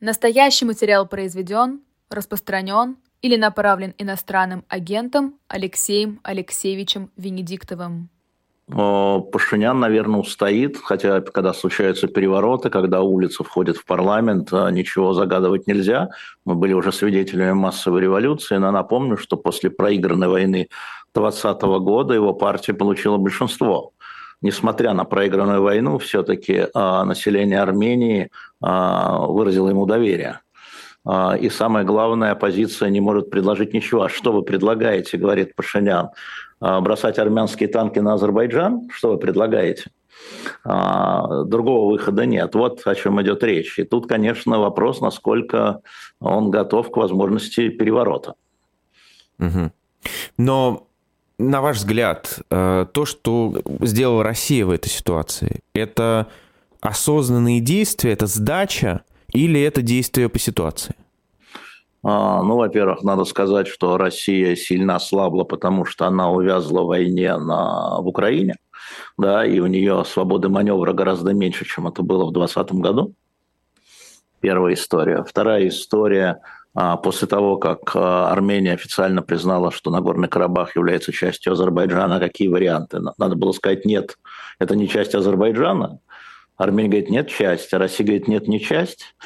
Настоящий материал произведен, распространен или направлен иностранным агентом Алексеем Алексеевичем Венедиктовым. Пашинян, наверное, устоит, хотя когда случаются перевороты, когда улица входит в парламент, а, ничего загадывать нельзя. Мы были уже свидетелями массовой революции, но напомню, что после проигранной войны 2020 года его партия получила большинство несмотря на проигранную войну, все-таки а, население Армении а, выразило ему доверие. А, и самое главное, оппозиция не может предложить ничего. А что вы предлагаете, говорит Пашинян? Бросать армянские танки на Азербайджан? Что вы предлагаете? Другого выхода нет. Вот о чем идет речь. И тут, конечно, вопрос, насколько он готов к возможности переворота. Угу. Но на ваш взгляд, э, то, что сделала Россия в этой ситуации, это осознанные действия, это сдача или это действие по ситуации? А, ну, во-первых, надо сказать, что Россия сильно ослабла, потому что она увязла в войне на, в Украине, да, и у нее свободы маневра гораздо меньше, чем это было в 2020 году. Первая история. Вторая история – после того, как а, Армения официально признала, что Нагорный Карабах является частью Азербайджана, какие варианты? Надо было сказать нет, это не часть Азербайджана. Армения говорит нет, часть, а Россия говорит нет, не часть.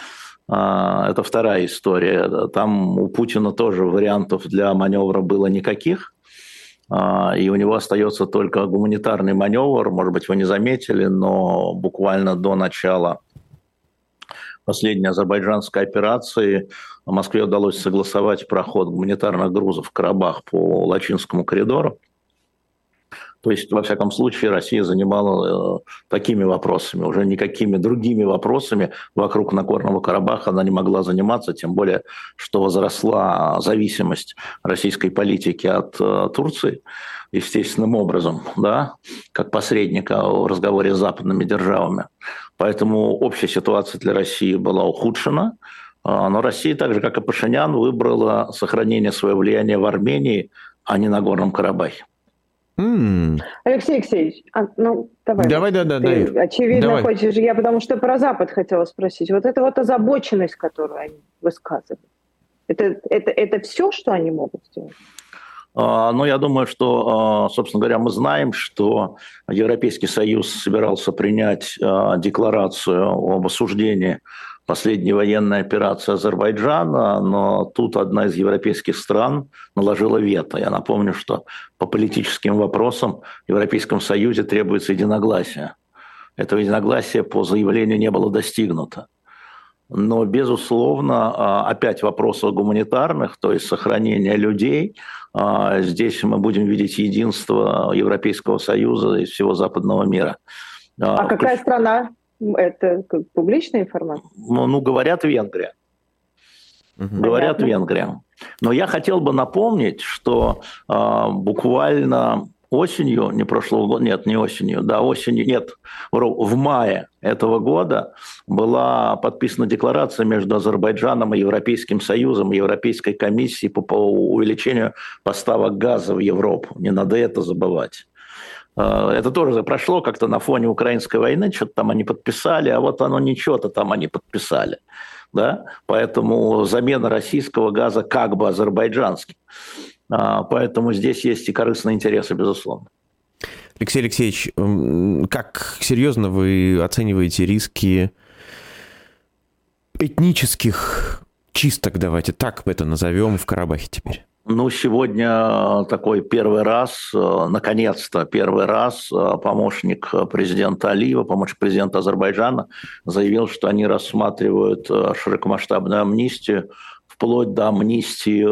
А, это вторая история. Там у Путина тоже вариантов для маневра было никаких. И у него остается только гуманитарный маневр. Может быть, вы не заметили, но буквально до начала последней азербайджанской операции Москве удалось согласовать проход гуманитарных грузов в Карабах по Лачинскому коридору. То есть, во всяком случае, Россия занимала э, такими вопросами, уже никакими другими вопросами вокруг Нагорного Карабаха она не могла заниматься, тем более, что возросла зависимость российской политики от э, Турции естественным образом, да, как посредника в разговоре с западными державами. Поэтому общая ситуация для России была ухудшена, а, но Россия, так же как и Пашинян, выбрала сохранение своего влияния в Армении, а не на Горном Карабахе. Mm. Алексей Алексеевич, а, ну давай. Давай, да, да, Ты, да. Очевидно, давай. хочешь. Я потому что про Запад хотела спросить. Вот это вот озабоченность, которую они высказывают. Это, это, это все, что они могут сделать? А, но я думаю, что, а, собственно говоря, мы знаем, что Европейский Союз собирался принять декларацию об осуждении последней военной операции Азербайджана, но тут одна из европейских стран наложила вето. Я напомню, что по политическим вопросам в Европейском Союзе требуется единогласие. Этого единогласия по заявлению не было достигнуто. Но, безусловно, а, опять вопросы гуманитарных, то есть сохранения людей. А, здесь мы будем видеть единство Европейского Союза и всего западного мира. А, а какая страна? Это публичная информация? Ну, ну говорят Венгрия. Угу. Говорят. Венгрия. Но я хотел бы напомнить, что э, буквально осенью, не прошлого года, нет, не осенью, да, осенью, нет, в мае этого года была подписана декларация между Азербайджаном и Европейским Союзом, Европейской комиссией по, по увеличению поставок газа в Европу. Не надо это забывать. Э, это тоже прошло как-то на фоне украинской войны, что-то там они подписали, а вот оно ничего-то там они подписали. Да? Поэтому замена российского газа как бы азербайджанским. А, поэтому здесь есть и корыстные интересы, безусловно. Алексей Алексеевич, как серьезно вы оцениваете риски этнических чисток, давайте так это назовем, в Карабахе теперь? Ну, сегодня такой первый раз, э, наконец-то первый раз помощник президента Алиева, помощник президента Азербайджана заявил, что они рассматривают широкомасштабную амнистию вплоть до амнистии,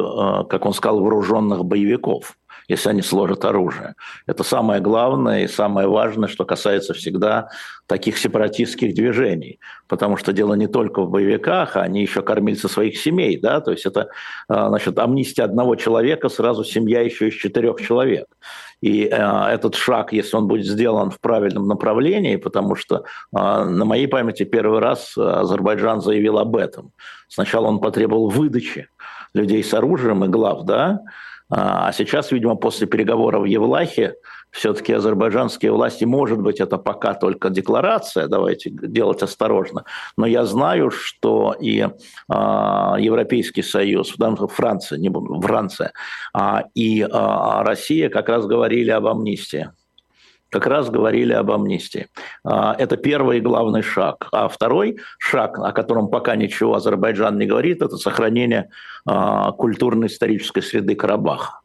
как он сказал, вооруженных боевиков если они сложат оружие. Это самое главное и самое важное, что касается всегда таких сепаратистских движений. Потому что дело не только в боевиках, а они еще кормильцы своих семей. Да? То есть это а, значит, амнистия одного человека, сразу семья еще из четырех человек. И э, этот шаг, если он будет сделан в правильном направлении, потому что э, на моей памяти первый раз Азербайджан заявил об этом. Сначала он потребовал выдачи людей с оружием и глав, да, а сейчас, видимо, после переговоров в Евлахе все-таки азербайджанские власти, может быть, это пока только декларация, давайте делать осторожно, но я знаю, что и э, Европейский Союз, Франция, не буду, Франция, э, и э, Россия как раз говорили об амнистии как раз говорили об амнистии. Это первый и главный шаг. А второй шаг, о котором пока ничего Азербайджан не говорит, это сохранение культурно-исторической среды Карабаха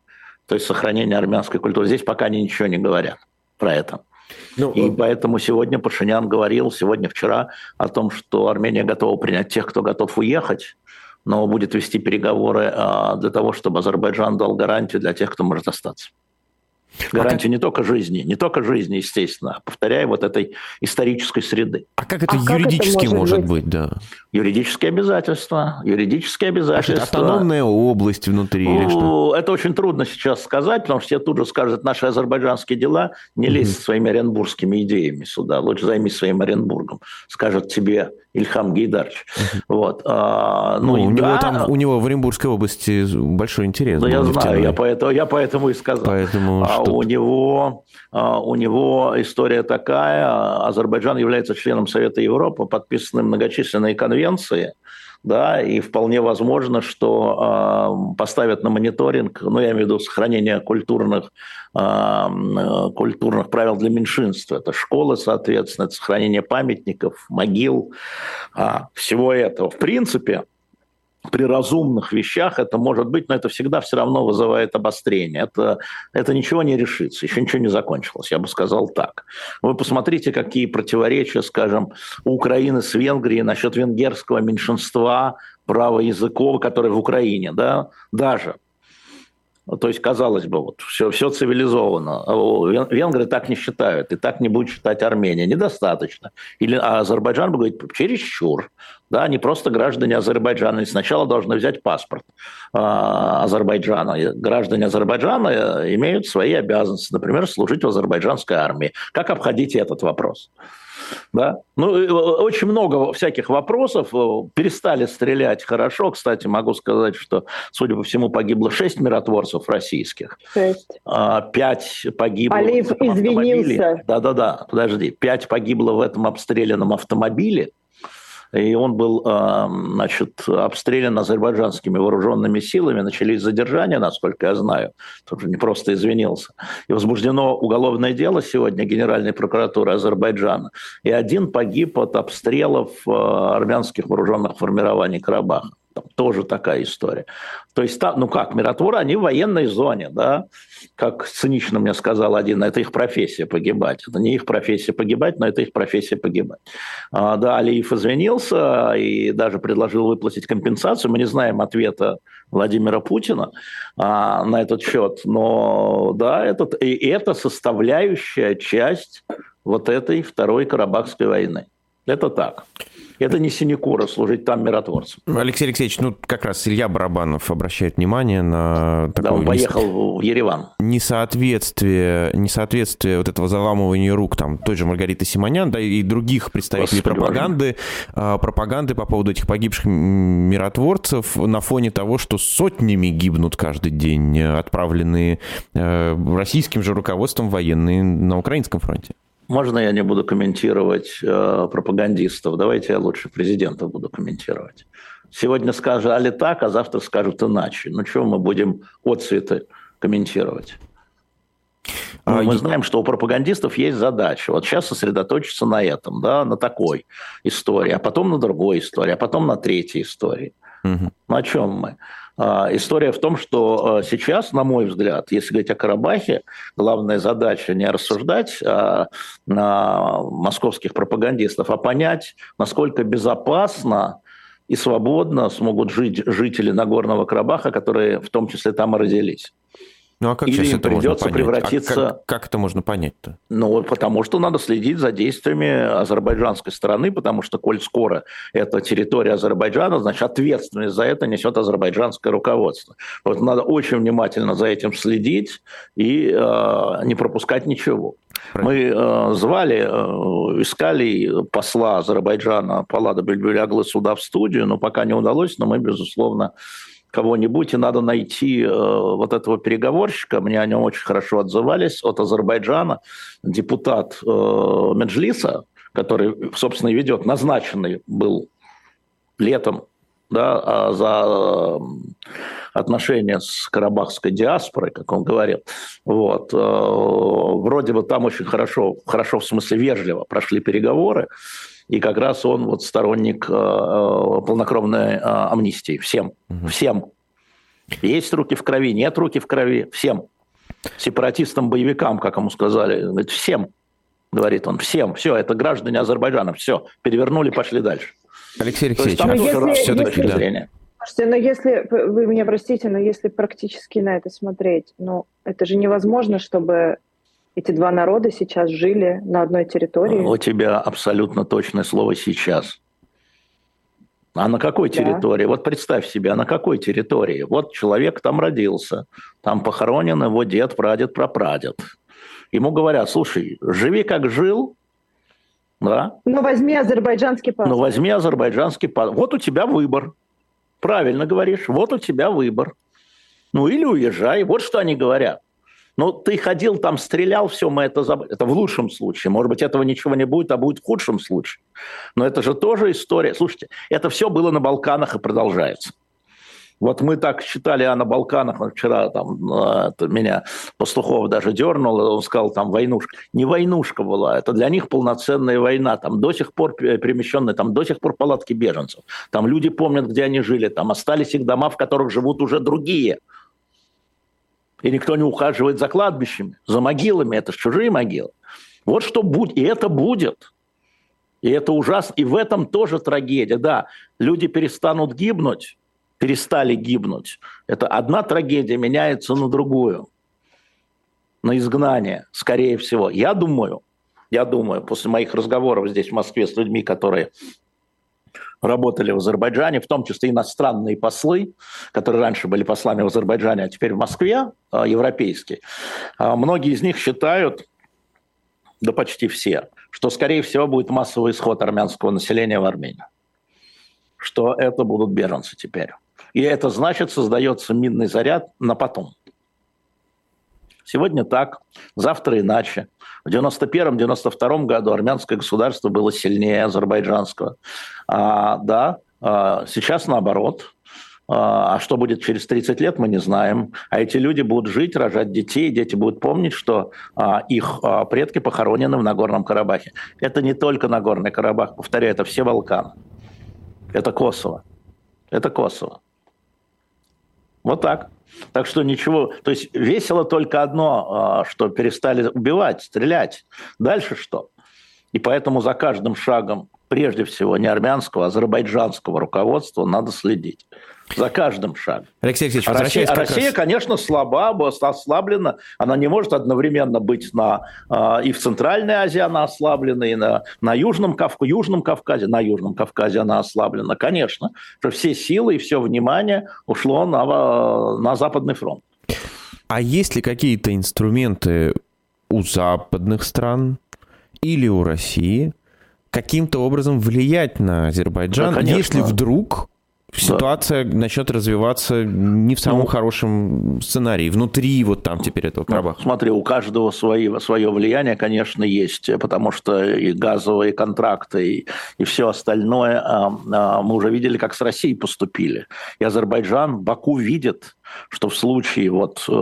то есть сохранение армянской культуры. Здесь пока они ничего не говорят про это. Ну, и поэтому сегодня Пашинян говорил, сегодня, вчера, о том, что Армения готова принять тех, кто готов уехать, но будет вести переговоры а, для того, чтобы Азербайджан дал гарантию для тех, кто может остаться. Гарантию а не только жизни, не только жизни, естественно, а, повторяю, вот этой исторорической среды. А как это а юридически как это может, может быть? быть, да? Юридические обязательства, юридические обязательства. А автономная область внутри или что? Это очень трудно сейчас сказать, потому что все тут же скажут, наши азербайджанские дела, не лезь угу. своими оренбургскими идеями сюда, лучше займись своим Оренбургом, скажет тебе Ильхам Гейдарч. Вот. А, ну, ну, у, да, него там, у него в Оренбургской области большой интерес. Да, я знаю, я поэтому, я поэтому и сказал. Поэтому а у, него, а, у него история такая. Азербайджан является членом Совета Европы, подписаны многочисленные конвенции – да, и вполне возможно, что э, поставят на мониторинг, ну, я имею в виду сохранение культурных, э, культурных правил для меньшинства. Это школы, соответственно, это сохранение памятников, могил, э, всего этого. В принципе, при разумных вещах это может быть, но это всегда все равно вызывает обострение. Это, это ничего не решится, еще ничего не закончилось, я бы сказал так. Вы посмотрите, какие противоречия, скажем, у Украины с Венгрией насчет венгерского меньшинства правоязыкового, которое в Украине, да, даже – то есть, казалось бы, вот все, все цивилизовано. А венгры так не считают, и так не будет считать Армения. Недостаточно. Или а Азербайджан будет говорить, чересчур. Да, они просто граждане Азербайджана. Они сначала должны взять паспорт а, Азербайджана. И граждане Азербайджана э, имеют свои обязанности. Например, служить в азербайджанской армии. Как обходить этот вопрос? Да? Ну, очень много всяких вопросов. Перестали стрелять хорошо. Кстати, могу сказать, что, судя по всему, погибло шесть миротворцев российских. Шесть. А, пять погибло Алиев в извинился. Да-да-да, подожди. Пять погибло в этом обстрелянном автомобиле и он был значит, обстрелян азербайджанскими вооруженными силами, начались задержания, насколько я знаю, тут же не просто извинился. И возбуждено уголовное дело сегодня Генеральной прокуратуры Азербайджана, и один погиб от обстрелов э, армянских вооруженных формирований Карабаха. Там тоже такая история. То есть, ну как, миротворы, они в военной зоне, да, как цинично мне сказал один, это их профессия погибать. Это не их профессия погибать, но это их профессия погибать. А, да, Алиев извинился и даже предложил выплатить компенсацию. Мы не знаем ответа Владимира Путина а, на этот счет, но да, этот, и это составляющая часть вот этой Второй Карабахской войны. Это так. Это не синекура служить там миротворцем. Алексей Алексеевич, ну как раз Илья Барабанов обращает внимание на такое... Да, он поехал нес... в Ереван. Несоответствие, несоответствие вот этого заламывания рук там той же Маргариты Симонян, да, и других представителей Господи пропаганды, боже. пропаганды по поводу этих погибших миротворцев на фоне того, что сотнями гибнут каждый день отправленные э, российским же руководством военные на украинском фронте. Можно я не буду комментировать э, пропагандистов? Давайте я лучше президента буду комментировать. Сегодня сказали так, а завтра скажут иначе. Ну, чего мы будем отцветы комментировать? Ну, мы знаем, что у пропагандистов есть задача. Вот сейчас сосредоточиться на этом, да, на такой истории, а потом на другой истории, а потом на третьей истории. Угу. Ну, о чем мы? А, история в том, что а, сейчас, на мой взгляд, если говорить о Карабахе, главная задача не рассуждать а, на московских пропагандистов, а понять, насколько безопасно и свободно смогут жить жители Нагорного Карабаха, которые в том числе там и родились. Ну а как Или сейчас это придется можно превратиться... А как, как это можно понять-то? Ну, потому что надо следить за действиями азербайджанской стороны, потому что, коль скоро это территория Азербайджана, значит, ответственность за это несет азербайджанское руководство. Вот надо очень внимательно за этим следить и э, не пропускать ничего. Правильно. Мы э, звали, э, искали посла Азербайджана Палада Бельбюляглы сюда в студию, но пока не удалось, но мы, безусловно, кого-нибудь, и надо найти э, вот этого переговорщика. Мне о нем очень хорошо отзывались от Азербайджана. Депутат э, Меджлиса, который, собственно, и ведет, назначенный был летом да, а за э, отношения с карабахской диаспорой, как он говорил. Вот. Э, вроде бы там очень хорошо, хорошо в смысле вежливо прошли переговоры, и как раз он вот сторонник э, полнокровной амнистии всем, угу. всем. Есть руки в крови, нет руки в крови, всем. Сепаратистам, боевикам, как ему сказали, говорит, всем, говорит он, всем, все, это граждане Азербайджана, все, перевернули, пошли дальше. Алексей Алексеевич, а если, все-таки, если, да. Слушайте, но если, вы меня простите, но если практически на это смотреть, ну, это же невозможно, чтобы эти два народа сейчас жили на одной территории. У тебя абсолютно точное слово «сейчас». А на какой территории? Да. Вот представь себе, а на какой территории? Вот человек там родился, там похоронен его дед, прадед, прапрадед. Ему говорят, слушай, живи как жил, да? Ну, возьми азербайджанский паспорт. Ну, возьми азербайджанский паспорт. Вот у тебя выбор. Правильно говоришь, вот у тебя выбор. Ну, или уезжай. Вот что они говорят. Ну, ты ходил там, стрелял, все, мы это забыли. Это в лучшем случае. Может быть, этого ничего не будет, а будет в худшем случае. Но это же тоже история. Слушайте, это все было на Балканах и продолжается. Вот мы так считали, а на Балканах, вчера там а, это меня Пастухов даже дернул, он сказал, там войнушка. Не войнушка была, это для них полноценная война. Там до сих пор перемещенные, там до сих пор палатки беженцев. Там люди помнят, где они жили, там остались их дома, в которых живут уже другие. И никто не ухаживает за кладбищами, за могилами, это же чужие могилы. Вот что будет, и это будет. И это ужасно. И в этом тоже трагедия. Да, люди перестанут гибнуть, перестали гибнуть. Это одна трагедия меняется на другую, на изгнание, скорее всего. Я думаю, я думаю, после моих разговоров здесь в Москве с людьми, которые работали в Азербайджане, в том числе иностранные послы, которые раньше были послами в Азербайджане, а теперь в Москве, а, европейские. А, многие из них считают, да почти все, что, скорее всего, будет массовый исход армянского населения в Армению. Что это будут беженцы теперь. И это значит, создается минный заряд на потом. Сегодня так, завтра иначе. В 91-92 году армянское государство было сильнее азербайджанского. А, да, а, сейчас наоборот. А, а что будет через 30 лет, мы не знаем. А эти люди будут жить, рожать детей, дети будут помнить, что а, их а, предки похоронены в Нагорном Карабахе. Это не только Нагорный Карабах, повторяю, это все Балканы. Это Косово. Это Косово. Вот так. Так что ничего, то есть весело только одно, а, что перестали убивать, стрелять. Дальше что? И поэтому за каждым шагом, прежде всего, не армянского, а азербайджанского руководства надо следить за каждым шагом. Алексей Алексеевич, а Россия, а Россия раз... конечно, слаба, ослаблена. Она не может одновременно быть на, э, и в Центральной Азии она ослаблена, и на, на Южном, Кавку, Южном Кавказе, на Южном Кавказе она ослаблена. Конечно, что все силы и все внимание ушло на, на Западный фронт. А есть ли какие-то инструменты у западных стран или у России каким-то образом влиять на Азербайджан, да, если вдруг ситуация да. начнет развиваться не в самом ну, хорошем сценарии, внутри вот там теперь этого Карабаха. Ну, смотри, у каждого свои, свое влияние, конечно, есть, потому что и газовые контракты, и, и все остальное, а, а, мы уже видели, как с Россией поступили. И Азербайджан, Баку видит, что в случае вот э,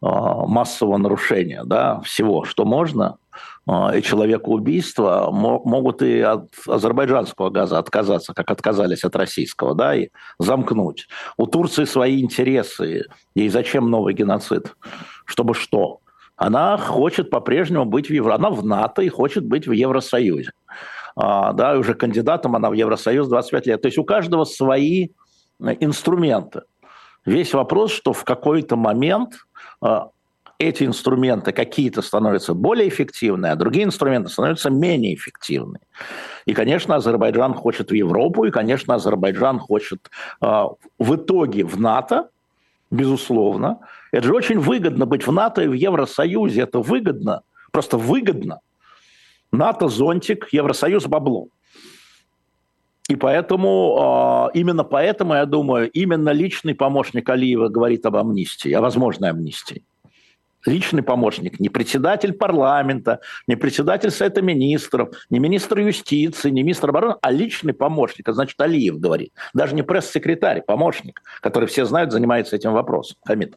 а, массового нарушения да, всего, что можно, человекоубийства могут и от азербайджанского газа отказаться, как отказались от российского, да, и замкнуть. У Турции свои интересы. И зачем новый геноцид? Чтобы что? Она хочет по-прежнему быть в Евро... Она в НАТО и хочет быть в Евросоюзе. А, да, уже кандидатом она в Евросоюз 25 лет. То есть у каждого свои э, инструменты. Весь вопрос, что в какой-то момент а, эти инструменты какие-то становятся более эффективны, а другие инструменты становятся менее эффективны. И, конечно, Азербайджан хочет в Европу, и, конечно, Азербайджан хочет э, в итоге в НАТО, безусловно. Это же очень выгодно быть в НАТО и в Евросоюзе. Это выгодно, просто выгодно. НАТО – зонтик, Евросоюз – бабло. И поэтому, а, именно поэтому, я думаю, именно личный помощник Алиева говорит об амнистии, о возможной амнистии. Личный помощник, не председатель парламента, не председатель Совета министров, не министр юстиции, не министр обороны, а личный помощник, это значит Алиев говорит. Даже не пресс-секретарь, помощник, который все знают, занимается этим вопросом, Хамид.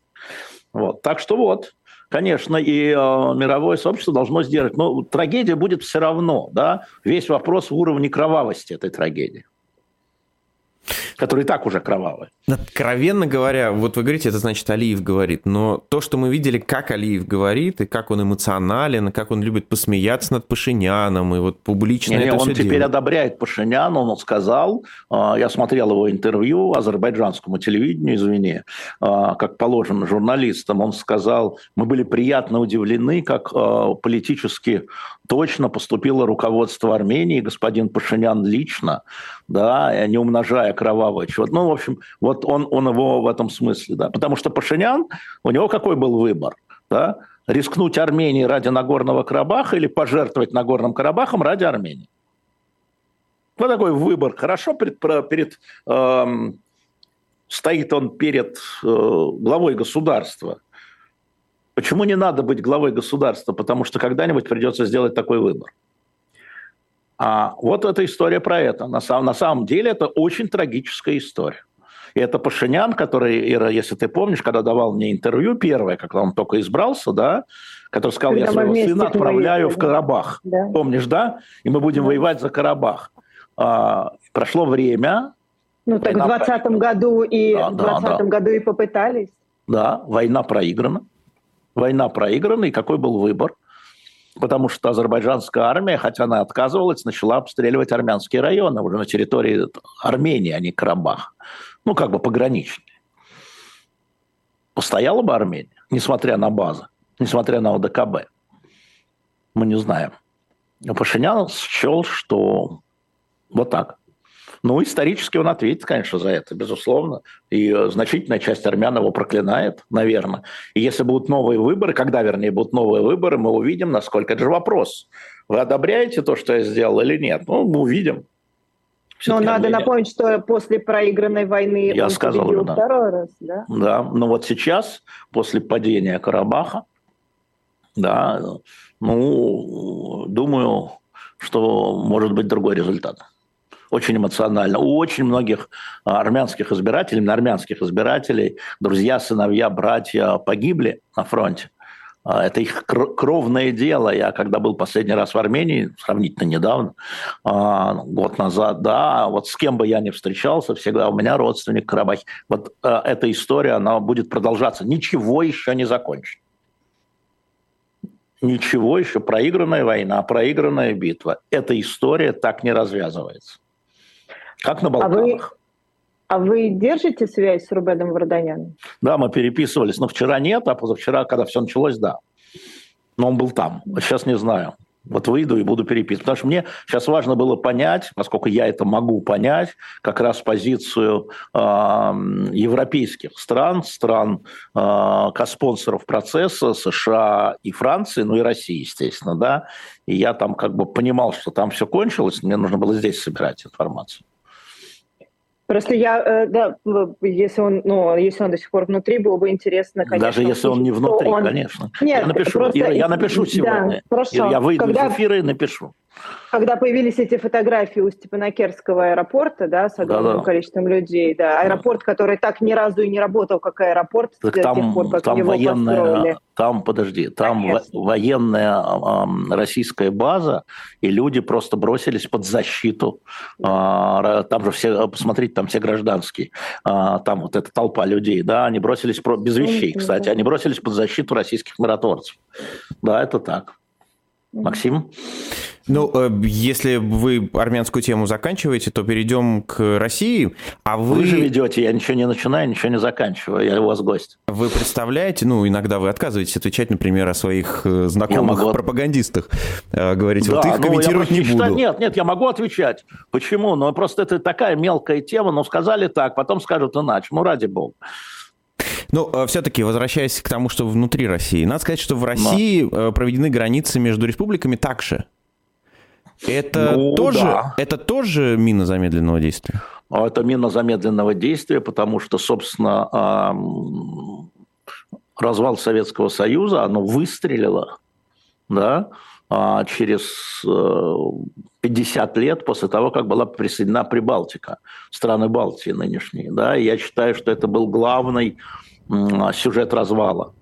Вот. Так что вот, конечно, и э, мировое сообщество должно сделать. Но трагедия будет все равно, да. Весь вопрос в уровне кровавости этой трагедии который и так уже кровавый. Откровенно говоря, вот вы говорите, это значит Алиев говорит, но то, что мы видели, как Алиев говорит, и как он эмоционален, и как он любит посмеяться над Пашиняном, и вот публично не, не, это он все теперь делает. одобряет Пашиняна, он сказал, а, я смотрел его интервью азербайджанскому телевидению, извини, а, как положено журналистам, он сказал, мы были приятно удивлены, как а, политически точно поступило руководство Армении, господин Пашинян лично, да, не умножая кровавое чего. Ну, в общем, вот он, он его в этом смысле, да. Потому что Пашинян, у него какой был выбор, да? Рискнуть Армении ради Нагорного Карабаха или пожертвовать Нагорным Карабахом ради Армении. Вот такой выбор. Хорошо перед, перед эм, стоит он перед э, главой государства. Почему не надо быть главой государства? Потому что когда-нибудь придется сделать такой выбор. А вот эта история про это. На самом, на самом деле это очень трагическая история. И это Пашинян, который, Ира, если ты помнишь, когда давал мне интервью первое, когда он только избрался, да, который сказал, когда я своего сына отправляю в Карабах. Да. Помнишь, да? И мы будем да. воевать за Карабах. А, прошло время. Ну так в 2020 году и да, в 2020 да, да. году и попытались. Да, война проиграна. Война проиграна, и какой был выбор? Потому что азербайджанская армия, хотя она отказывалась, начала обстреливать армянские районы уже на территории Армении, а не Карабах. Ну, как бы пограничные. Постояла бы Армения, несмотря на базы, несмотря на ОДКБ? Мы не знаем. Но Пашинян счел, что вот так. Ну, исторически он ответит, конечно, за это, безусловно. И э, значительная часть армян его проклинает, наверное. И если будут новые выборы, когда, вернее, будут новые выборы, мы увидим, насколько это же вопрос. Вы одобряете то, что я сделал или нет? Ну, мы увидим. Но надо напомнить, что после проигранной войны я он сказал, победил да. второй раз, да? Да, но вот сейчас, после падения Карабаха, да, ну, думаю, что может быть другой результат очень эмоционально. У очень многих а, армянских избирателей, армянских избирателей, друзья, сыновья, братья погибли на фронте. А, это их кровное дело. Я когда был последний раз в Армении, сравнительно недавно, а, год назад, да, вот с кем бы я ни встречался, всегда у меня родственник в Карабахе. Вот эта история, она будет продолжаться. Ничего еще не закончено. Ничего еще. Проигранная война, проигранная битва. Эта история так не развязывается. Как на Балканах. А вы, а вы держите связь с Рубеном Варданяном? Да, мы переписывались, но вчера нет, а позавчера, когда все началось, да. Но он был там. Сейчас не знаю. Вот выйду и буду переписывать. Потому что мне сейчас важно было понять, поскольку я это могу понять, как раз позицию э, европейских стран, стран э, спонсоров процесса, США и Франции, ну и России, естественно, да. И я там как бы понимал, что там все кончилось, мне нужно было здесь собирать информацию. Просто я, э, да, если он, ну, если он до сих пор внутри, было бы интересно, конечно. Даже если он не внутри, он... конечно. Нет, я напишу, просто... Ира, я напишу сегодня. Да, хорошо. Я выйду Когда... из эфира и напишу. Когда появились эти фотографии у Степанакерского аэропорта, да, с огромным да, да. количеством людей, да, аэропорт, который так ни разу и не работал, как аэропорт так с там, тех пор, как там его военная, построили. Там, подожди, там Конечно. военная э, российская база, и люди просто бросились под защиту. Э, там же все, посмотрите, там все гражданские, э, там вот эта толпа людей, да, они бросились, без вещей, кстати, они бросились под защиту российских миротворцев. Да, это так. Максим? Ну, э, если вы армянскую тему заканчиваете, то перейдем к России. А вы... вы же ведете, я ничего не начинаю, ничего не заканчиваю, я у вас гость. Вы представляете, ну, иногда вы отказываетесь отвечать, например, о своих э, знакомых могу... пропагандистах. Э, говорите, да, вот их ну, комментировать не буду. Нет, нет, я могу отвечать. Почему? Ну, просто это такая мелкая тема, но сказали так, потом скажут иначе. Ну, ради бога. Ну, все-таки, возвращаясь к тому, что внутри России, надо сказать, что в России Но. Проведены границы между республиками также. Это, ну, тоже, да. это тоже мина замедленного действия? А это мина замедленного действия, потому что, собственно, развал Советского Союза, оно выстрелило да, а, через 50 э, лет после того, как была присоединена Прибалтика, страны Балтии нынешние. Да, и я считаю, что это был главный сюжет развала.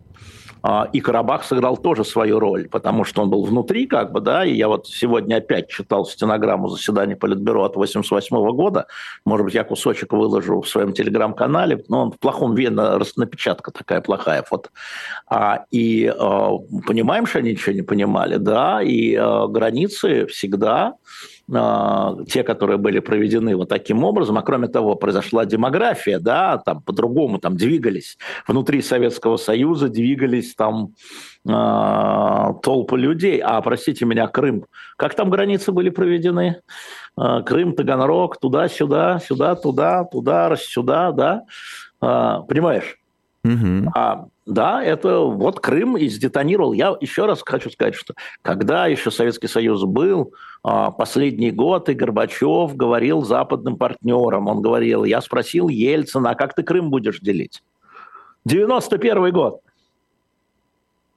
А, и Карабах сыграл тоже свою роль, потому что он был внутри, как бы, да, и я вот сегодня опять читал стенограмму заседания Политбюро от 88 года, может быть, я кусочек выложу в своем телеграм-канале, но он в плохом виде, напечатка такая плохая фото. А, и а, понимаем, что они ничего не понимали, да, и а, границы всегда те, которые были проведены вот таким образом, а кроме того, произошла демография, да, там по-другому там двигались внутри Советского Союза, двигались там э, толпы людей. А, простите меня, Крым. Как там границы были проведены? Э, Крым, Таганрог, туда-сюда, сюда, туда, туда, сюда, да? Э, понимаешь? Угу. А, да, это вот Крым и сдетонировал. Я еще раз хочу сказать, что когда еще Советский Союз был, а, последний год, и Горбачев говорил западным партнерам, он говорил, я спросил Ельцина, а как ты Крым будешь делить? 91 год.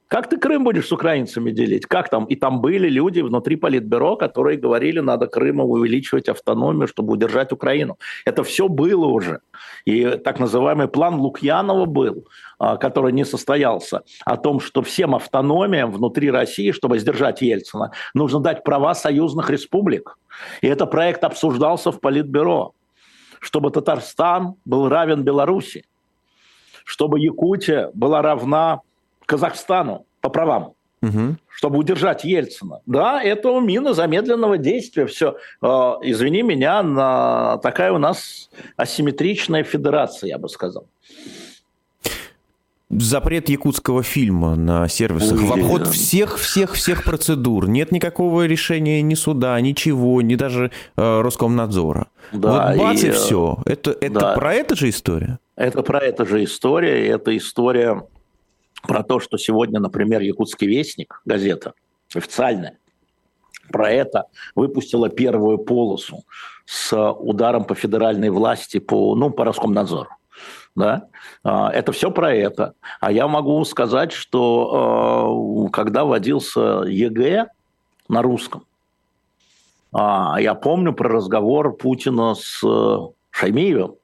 Как ты Крым будешь с украинцами делить? Как там? И там были люди внутри Политбюро, которые говорили, надо Крыму увеличивать автономию, чтобы удержать Украину. Это все было уже. И так называемый план Лукьянова был, а, который не состоялся, о том, что всем автономиям внутри России, чтобы сдержать Ельцина, нужно дать права союзных республик. И этот проект обсуждался в Политбюро, чтобы Татарстан был равен Беларуси, чтобы Якутия была равна Казахстану по правам, угу. чтобы удержать Ельцина. Да, это мина замедленного действия. Все, э, извини меня, на такая у нас асимметричная федерация, я бы сказал. Запрет якутского фильма на сервисах Ой, в обход всех-всех-всех процедур. Нет никакого решения ни суда, ничего, ни даже э, Роскомнадзора. Да, вот бац и, и все. Это, это да, про это же история? Это про это же история. Это история про то, что сегодня, например, «Якутский вестник», газета официальная, про это выпустила первую полосу с ударом по федеральной власти, по, ну, по Роскомнадзору. Да? А, это все про это. А я могу сказать, что а, когда вводился ЕГЭ на русском, а, я помню про разговор Путина с э, Шаймиевым,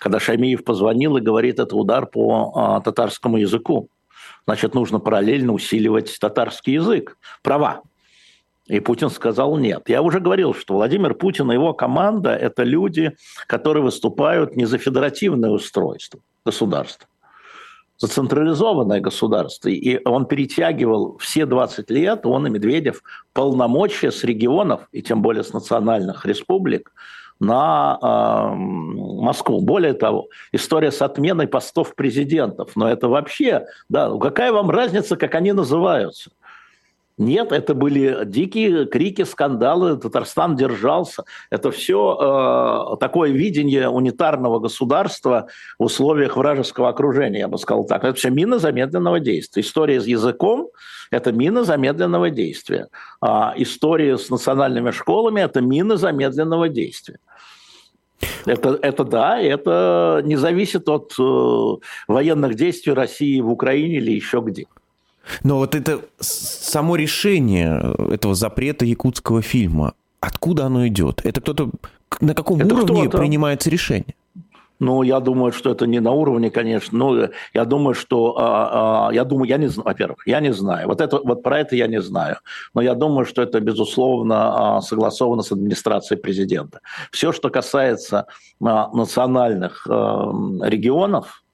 когда Шаймиев позвонил и говорит, это удар по а, татарскому языку. Значит, нужно параллельно усиливать татарский язык, права. И Путин сказал нет. Я уже говорил, что Владимир Путин и его команда – это люди, которые выступают не за федеративное устройство государства, за централизованное государство. И он перетягивал все 20 лет, он и Медведев, полномочия с регионов, и тем более с национальных республик, на э, Москву. Более того, история с отменой постов президентов. Но это вообще, да, ну какая вам разница, как они называются? Нет, это были дикие крики, скандалы, Татарстан держался. Это все э, такое видение унитарного государства в условиях вражеского окружения, я бы сказал так. Это все мина замедленного действия. История с языком – это мина замедленного действия. А история с национальными школами – это мина замедленного действия. Это, это да, это не зависит от э, военных действий России в Украине или еще где. Но вот это само решение этого запрета якутского фильма, откуда оно идет? Это кто-то на каком это уровне принимается решение? Ну, я думаю, что это не на уровне, конечно. Ну, я думаю, что, а, а, я думаю, я не знаю, во-первых, я не знаю. Вот это, вот про это я не знаю. Но я думаю, что это безусловно а, согласовано с администрацией президента. Все, что касается а, национальных а, регионов,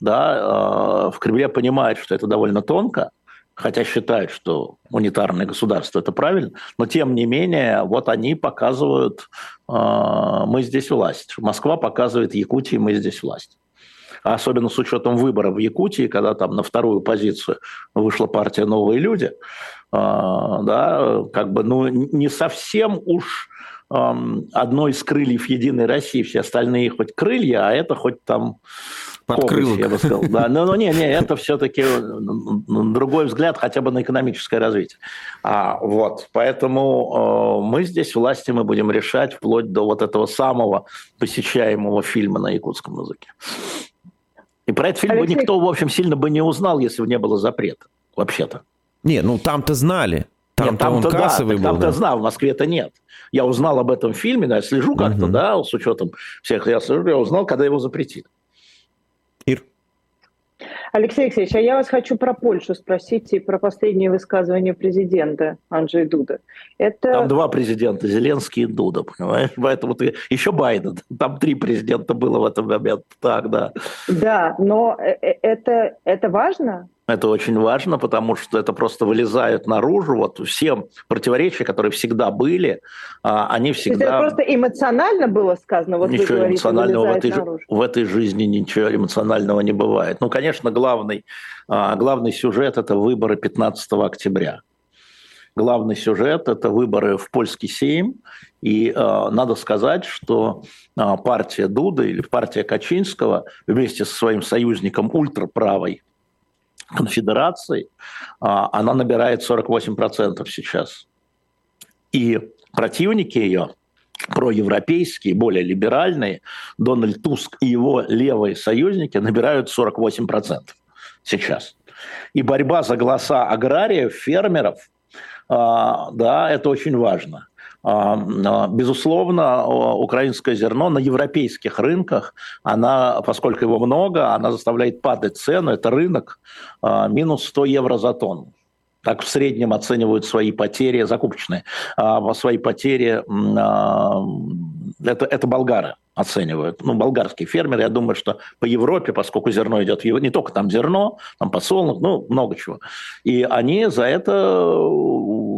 да, а, в Кремле понимают, что это довольно тонко, хотя считают, что унитарное государство это правильно, но тем не менее, вот они показывают, э, мы здесь власть. Москва показывает Якутии, мы здесь власть. А особенно с учетом выборов в Якутии, когда там на вторую позицию вышла партия «Новые люди», э, да, как бы, ну, не совсем уж одно из крыльев Единой России, все остальные хоть крылья, а это хоть там Подкрылок. я бы сказал. Да, но, но не, не, это все-таки другой взгляд хотя бы на экономическое развитие. А, вот, поэтому э, мы здесь власти мы будем решать вплоть до вот этого самого посещаемого фильма на якутском языке. И про этот фильм Алексей... бы никто, в общем, сильно бы не узнал, если бы не было запрета, вообще-то. Не, ну там-то знали. Там-то там он кассовый да, был. Там-то да. знал, в Москве-то нет. Я узнал об этом фильме, да, я слежу как-то, угу. да, с учетом всех, я слежу, я узнал, когда его запретили. Алексей Алексеевич, а я вас хочу про Польшу спросить и про последнее высказывание президента Анджей Дуда. Это... Там два президента, Зеленский и Дуда, понимаешь? Поэтому ты... Еще Байден. Там три президента было в этот момент. Так, да. Да, но э, э, это, это важно? Это очень важно, потому что это просто вылезает наружу. Вот все противоречия, которые всегда были, а, они всегда... То есть это просто эмоционально было сказано? Вот ничего говорите, эмоционального в этой, наружу. в этой жизни ничего эмоционального не бывает. Ну, конечно, главный, а, главный сюжет – это выборы 15 октября. Главный сюжет – это выборы в польский Сейм. И э, надо сказать, что э, партия Дуды или партия Качинского вместе со своим союзником ультраправой конфедерации, а, она набирает 48% сейчас. И противники ее, проевропейские, более либеральные, Дональд Туск и его левые союзники набирают 48% сейчас. И борьба за голоса аграриев, фермеров, а, да, это очень важно. А, а, безусловно, украинское зерно на европейских рынках, она, поскольку его много, она заставляет падать цену. Это рынок а, минус 100 евро за тонну. Так в среднем оценивают свои потери закупочные. Свои потери это, это болгары оценивают. Ну, болгарские фермеры, я думаю, что по Европе, поскольку зерно идет, не только там зерно, там подсолнух, ну, много чего. И они за это,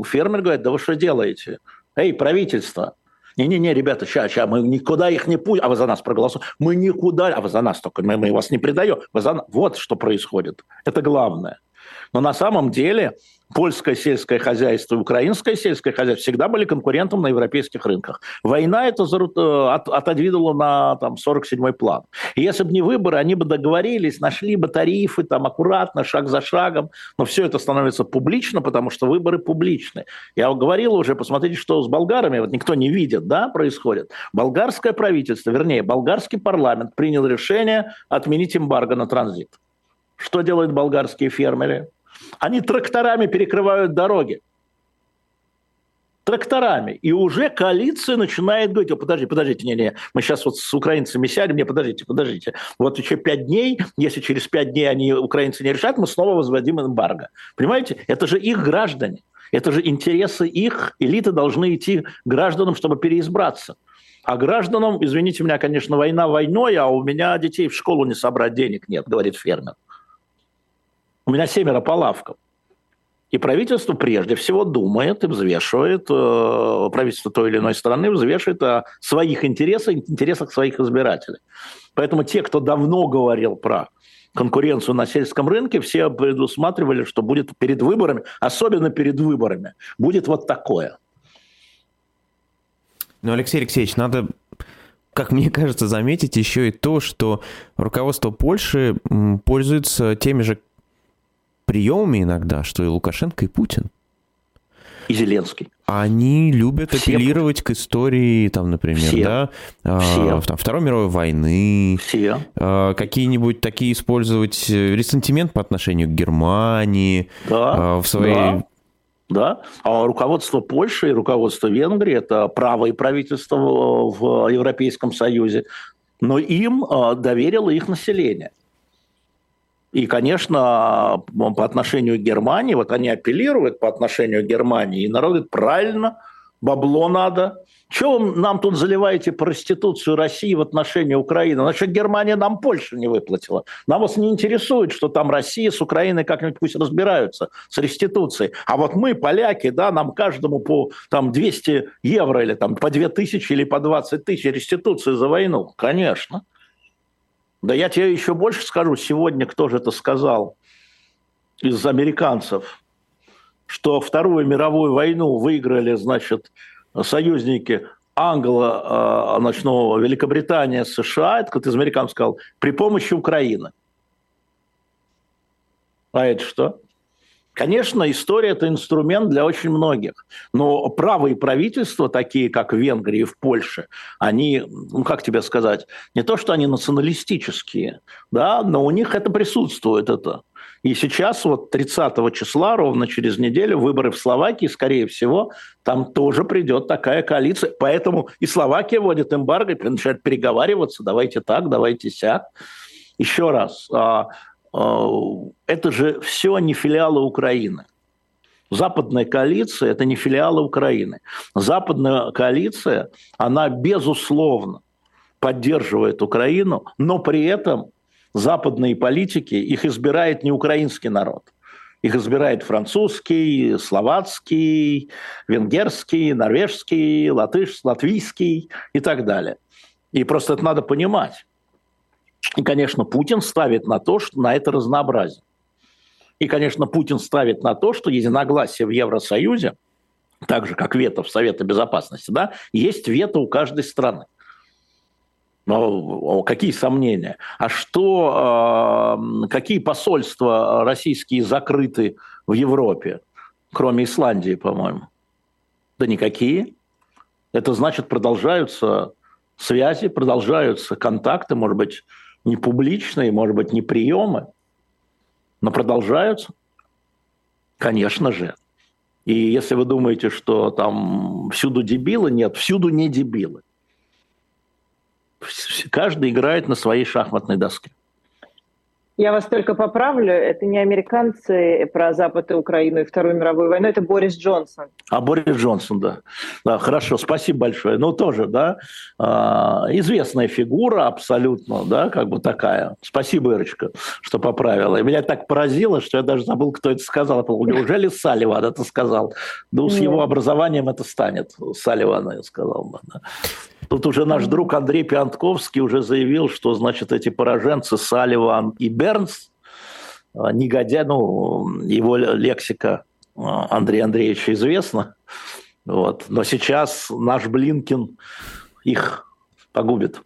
фермер говорит, да вы что делаете? Эй, правительство, не-не-не, ребята, сейчас, сейчас, мы никуда их не пустим, а вы за нас проголосуете. Мы никуда, а вы за нас только, мы, мы вас не предаем. Вы за... Вот что происходит. Это главное. Но на самом деле польское сельское хозяйство и украинское сельское хозяйство всегда были конкурентом на европейских рынках. Война это э, отодвинула на там, 47-й план. И если бы не выборы, они бы договорились, нашли бы тарифы там аккуратно, шаг за шагом, но все это становится публично, потому что выборы публичны. Я говорил уже, посмотрите, что с болгарами, вот никто не видит, да, происходит. Болгарское правительство, вернее, болгарский парламент принял решение отменить эмбарго на транзит. Что делают болгарские фермеры? Они тракторами перекрывают дороги. Тракторами. И уже коалиция начинает говорить, подождите, подождите, не, не, мы сейчас вот с украинцами сядем, не, подождите, подождите. Вот еще пять дней, если через пять дней они, украинцы не решат, мы снова возводим эмбарго. Понимаете? Это же их граждане. Это же интересы их элиты должны идти гражданам, чтобы переизбраться. А гражданам, извините меня, конечно, война войной, а у меня детей в школу не собрать денег нет, говорит фермер. У меня семеро по лавкам. И правительство прежде всего думает и взвешивает, э, правительство той или иной страны взвешивает о своих интересах, интересах своих избирателей. Поэтому те, кто давно говорил про конкуренцию на сельском рынке, все предусматривали, что будет перед выборами, особенно перед выборами, будет вот такое. Ну, Алексей Алексеевич, надо как мне кажется, заметить еще и то, что руководство Польши пользуется теми же приемами иногда, что и Лукашенко, и Путин. И Зеленский. Они любят Все. апеллировать к истории, там, например, Все. да, а, Все. Там, Второй мировой войны. Все. А, какие-нибудь такие использовать э, ресентимент по отношению к Германии. Да, а, в своей... да. Да, а руководство Польши и руководство Венгрии – это правое правительство в Европейском Союзе, но им доверило их население. И, конечно, по отношению к Германии, вот они апеллируют по отношению к Германии, и народ говорит, правильно, бабло надо. Чего нам тут заливаете проституцию России в отношении Украины? Значит, Германия нам Польшу не выплатила. Нам вас не интересует, что там Россия с Украиной как-нибудь пусть разбираются с реституцией. А вот мы, поляки, да, нам каждому по там, 200 евро или там, по 2 тысячи или по 20 тысяч реституции за войну. Конечно. Да я тебе еще больше скажу, сегодня кто же это сказал из американцев, что Вторую мировую войну выиграли, значит, союзники Англо, э, значит, ну, Великобритания, США, это как из американцев сказал, при помощи Украины. А это что? Конечно, история – это инструмент для очень многих. Но правые правительства, такие как в Венгрии и в Польше, они, ну как тебе сказать, не то, что они националистические, да, но у них это присутствует. Это. И сейчас вот 30 числа, ровно через неделю, выборы в Словакии, скорее всего, там тоже придет такая коалиция. Поэтому и Словакия вводит эмбарго, и начинает переговариваться, давайте так, давайте сяк. Еще раз, а, это же все не филиалы Украины. Западная коалиция – это не филиалы Украины. Западная коалиция, она безусловно поддерживает Украину, но при этом западные политики, их избирает не украинский народ. Их избирает французский, словацкий, венгерский, норвежский, латыш, латвийский и так далее. И просто это надо понимать. И, конечно, Путин ставит на то, что на это разнообразие. И, конечно, Путин ставит на то, что единогласие в Евросоюзе, так же, как вето в Совете Безопасности, да, есть вето у каждой страны. Но какие сомнения? А что, э, какие посольства российские закрыты в Европе, кроме Исландии, по-моему? Да никакие. Это значит, продолжаются связи, продолжаются контакты, может быть, не публичные, может быть, не приемы, но продолжаются. Конечно же. И если вы думаете, что там всюду дебилы, нет, всюду не дебилы. Каждый играет на своей шахматной доске. Я вас только поправлю, это не американцы про Запад и Украину и Вторую мировую войну, это Борис Джонсон. А Борис Джонсон, да. Да, хорошо, спасибо большое. Ну, тоже, да, а, известная фигура абсолютно, да, как бы такая. Спасибо, Ирочка, что поправила. И меня так поразило, что я даже забыл, кто это сказал. Неужели Салливан это сказал? Ну, с его образованием это станет. Салливан, я сказал. Да. Тут уже наш друг Андрей Пиантковский уже заявил, что, значит, эти пораженцы Салливан и Бернс, а, негодя, ну, его лексика а, Андрея Андреевича известна, вот, но сейчас наш Блинкин их погубит.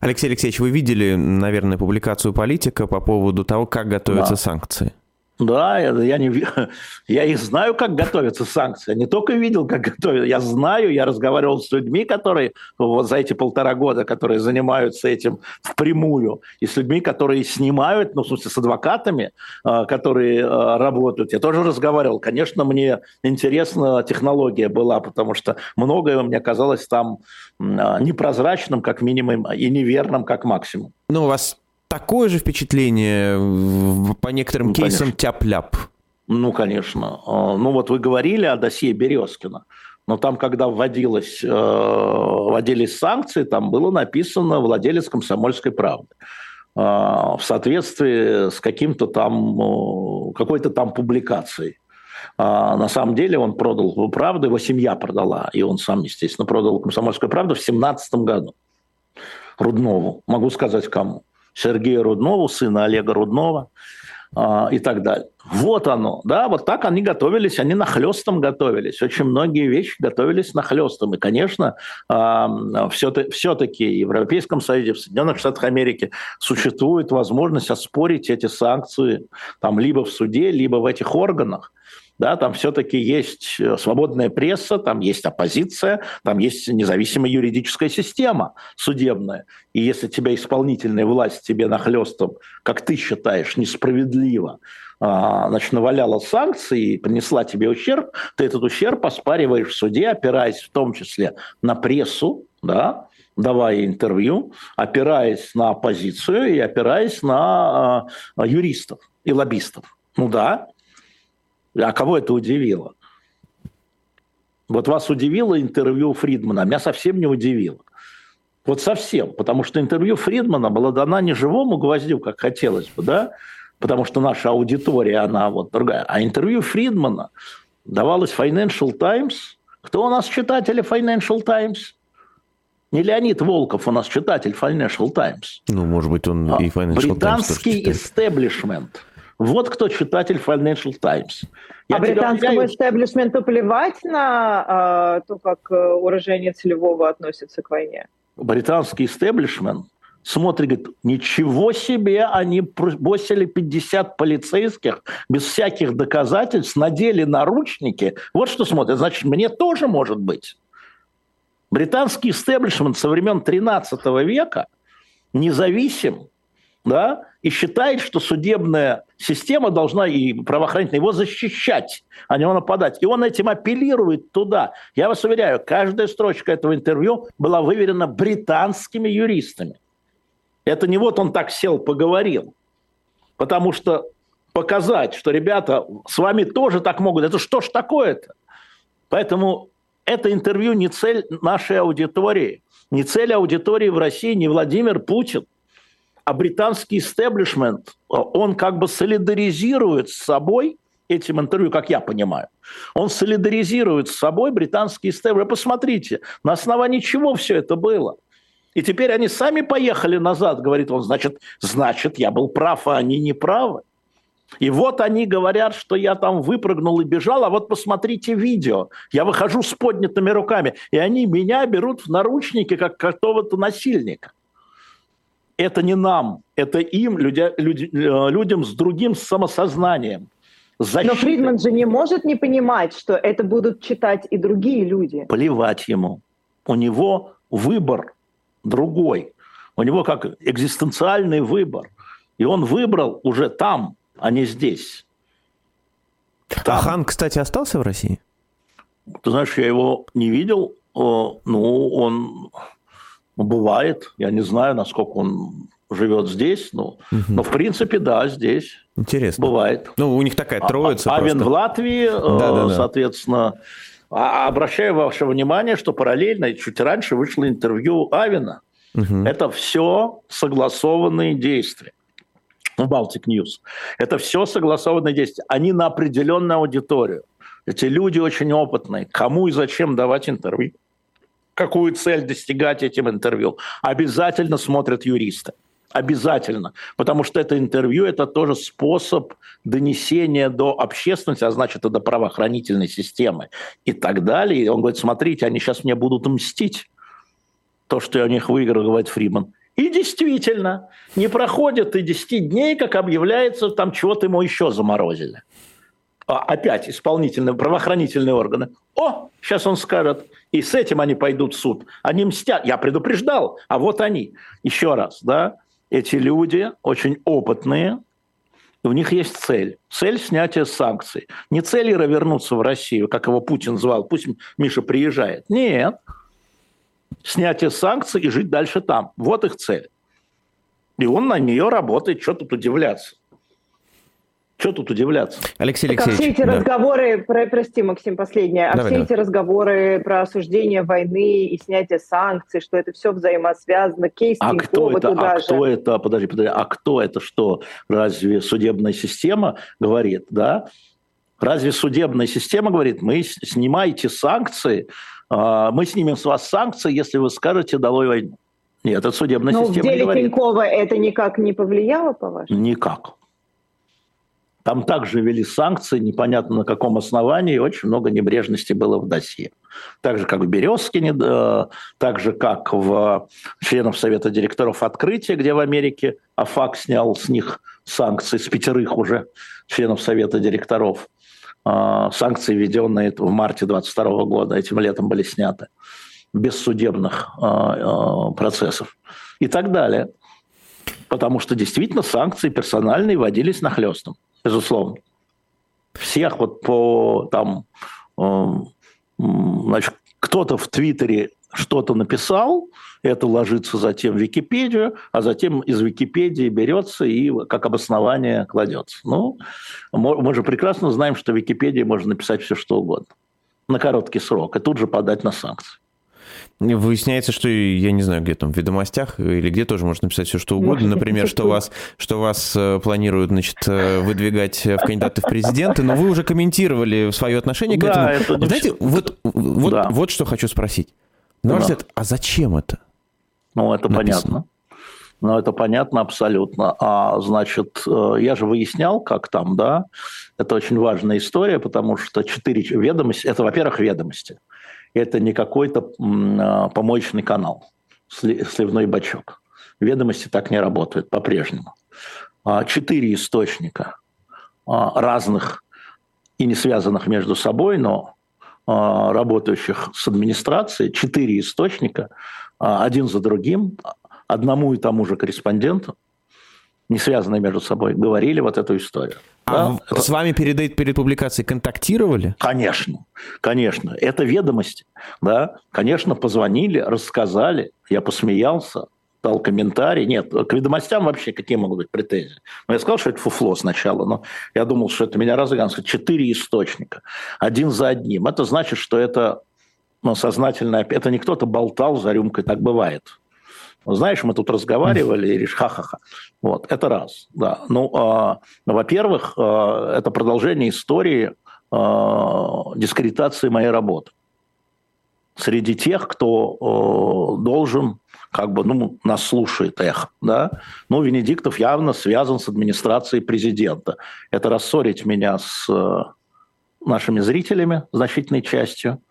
Алексей Алексеевич, вы видели, наверное, публикацию политика по поводу того, как готовятся да. санкции? Да, я, не, я их знаю, как готовятся санкции. Я не только видел, как готовят, я знаю, я разговаривал с людьми, которые вот за эти полтора года, которые занимаются этим впрямую, и с людьми, которые снимают, ну, в смысле, с адвокатами, а, которые а, работают. Я тоже разговаривал. Конечно, мне интересна технология была, потому что многое мне казалось там а, непрозрачным, как минимум, и неверным, как максимум. Ну, у вас такое же впечатление по некоторым ну, кейсам тяп-ляп? Ну, конечно. А, ну, вот вы говорили о досье Березкина. Но там, когда вводилось, э, вводились санкции, там было написано «владелец комсомольской правды» а, в соответствии с каким-то там, э, какой-то там публикацией. А на самом деле он продал «Правду», его семья продала, и он сам, естественно, продал «Комсомольскую правду» в 17 году Руднову. Могу сказать, кому. Сергея Руднова, сына Олега Руднова э, и так далее. Вот оно, да, вот так они готовились, они нахлестом готовились. Очень многие вещи готовились нахлестом. И, конечно, э, все-таки в Европейском Союзе, в Соединенных Штатах Америки существует возможность оспорить эти санкции там либо в суде, либо в этих органах да, там все-таки есть э, свободная пресса, там есть оппозиция, там есть независимая юридическая система судебная. И если тебя исполнительная власть тебе нахлестом, как ты считаешь, несправедливо, а, значит, наваляла санкции и принесла тебе ущерб, ты этот ущерб оспариваешь в суде, опираясь в том числе на прессу, да, давая интервью, опираясь на оппозицию и опираясь на а, юристов и лоббистов. Ну да, а кого это удивило? Вот вас удивило интервью Фридмана, а меня совсем не удивило. Вот совсем, потому что интервью Фридмана было дано не живому гвоздю, как хотелось бы, да, потому что наша аудитория, она вот другая. А интервью Фридмана давалось Financial Times. Кто у нас читатели Financial Times? Не Леонид Волков у нас читатель Financial Times. Ну, может быть, он а и Financial Британский Times истеблишмент – Вот кто читатель Financial Times. Я а британскому истеблишменту плевать на э, то, как э, уроженец Львова относится к войне? Британский истеблишмент смотрит, говорит, ничего себе, они бросили 50 полицейских без всяких доказательств, надели наручники. Вот что смотрят. Значит, мне тоже может быть. Британский истеблишмент со времен 13 века независим, да, и считает, что судебная система должна и правоохранительная его защищать, а не нападать. И он этим апеллирует туда. Я вас уверяю, каждая строчка этого интервью была выверена британскими юристами. Это не вот он так сел, поговорил. Потому что показать, что ребята с вами тоже так могут, это что ж такое-то? Поэтому это интервью не цель нашей аудитории. Не цель аудитории в России, не Владимир Путин, а британский истеблишмент. Он как бы солидаризирует с собой этим интервью, как я понимаю. Он солидаризирует с собой британский истеблишмент. Посмотрите, на основании чего все это было. И теперь они сами поехали назад, говорит он, значит, значит, я был прав, а они не правы. И вот они говорят, что я там выпрыгнул и бежал, а вот посмотрите видео. Я выхожу с поднятыми руками, и они меня берут в наручники, как какого-то насильника. Это не нам, это им, люди, люди, э, людям с другим самосознанием. Защитой. Но Фридман же не может не понимать, что это будут читать и другие люди. Плевать ему. У него выбор другой. У него как экзистенциальный выбор. И он выбрал уже там, а не здесь. Там. А хан, кстати, остался в России? Ты знаешь, я его не видел. Ну, он бывает. Я не знаю, насколько он живет здесь, но, угу. но в принципе, да, здесь. Интересно. Бывает. Ну, у них такая а, троица. А, Авен в Латвии, да, да, да. соответственно. А, обращаю ваше внимание, что параллельно, чуть раньше вышло интервью Авина. Угу. Это все согласованные действия в Baltic News. Это все согласованные действия. Они на определенную аудиторию. Эти люди очень опытные. Кому и зачем давать интервью? Какую цель достигать этим интервью? Обязательно смотрят юристы. Обязательно. Потому что это интервью – это тоже способ донесения до общественности, а значит, и до правоохранительной системы и так далее. И он говорит, смотрите, они сейчас мне будут мстить. То, что я у них выиграл, говорит Фриман. И действительно, не проходит и 10 дней, как объявляется, там чего-то ему еще заморозили. А опять исполнительные, правоохранительные органы. О, сейчас он скажет, и с этим они пойдут в суд. Они мстят. Я предупреждал, а вот они. Еще раз, да, эти люди очень опытные, у них есть цель. Цель снятия санкций. Не цель Ира вернуться в Россию, как его Путин звал. Пусть Миша приезжает. Нет снятие санкций и жить дальше там. Вот их цель. И он на нее работает. Что тут удивляться? Что тут удивляться? Алексей Алексеевич. А все эти да. разговоры, про, прости, Максим, последнее, а давай, все давай. эти разговоры про осуждение войны и снятие санкций, что это все взаимосвязано, кейс а кто это, а же. кто это, подожди, подожди, а кто это что? Разве судебная система говорит, да? Разве судебная система говорит, мы снимаете санкции, а, мы снимем с вас санкции, если вы скажете «долой войну». Нет, это судебная Но система в деле говорит. Тинькова это никак не повлияло, по-вашему? Никак. Там также ввели санкции, непонятно на каком основании, и очень много небрежности было в досье. Так же, как в Березкине, так же, как в членов Совета директоров открытия, где в Америке АФАК снял с них санкции, с пятерых уже членов Совета директоров. А, санкции, введенные в марте 2022 года, этим летом были сняты, без судебных а, а, процессов и так далее. Потому что действительно санкции персональные вводились нахлестом, безусловно. Всех вот по там, значит, кто-то в Твиттере что-то написал, это ложится затем в Википедию, а затем из Википедии берется и как обоснование кладется. Ну, мы же прекрасно знаем, что в Википедии можно написать все, что угодно на короткий срок и тут же подать на санкции. Выясняется, что, я не знаю, где там, в ведомостях или где тоже можно написать все, что угодно. Например, что вас, что вас э, планируют, значит, э, выдвигать в кандидаты в президенты, но вы уже комментировали свое отношение к да, этому. Это Знаете, вот, вот, да. вот что хочу спросить. На ваш взгляд, а зачем это? Ну, это написано? понятно. Ну, это понятно абсолютно. А, значит, э, я же выяснял, как там, да, это очень важная история, потому что четыре ведомости, это, во-первых, ведомости. Это не какой-то а, помоечный канал, сливной бачок. Ведомости так не работают по-прежнему. А, четыре источника а, разных и не связанных между собой, но работающих с администрацией, четыре источника, один за другим, одному и тому же корреспонденту, не связанные между собой, говорили вот эту историю. А да? с вами перед, перед публикацией контактировали? Конечно, конечно. Это ведомости. Да? Конечно, позвонили, рассказали, я посмеялся, дал комментарий. Нет, к ведомостям вообще какие могут быть претензии? Ну, я сказал, что это фуфло сначала, но я думал, что это меня разыграно. Четыре источника, один за одним. Это значит, что это ну, сознательно, это не кто-то болтал за рюмкой, так бывает. Знаешь, мы тут разговаривали, и решили, ха-ха-ха. Вот, это раз, да. Ну, э, во-первых, э, это продолжение истории э, дискредитации моей работы. Среди тех, кто э, должен, как бы, ну, нас слушает эхо, да. Ну, Венедиктов явно связан с администрацией президента. Это рассорить меня с э, нашими зрителями, значительной частью –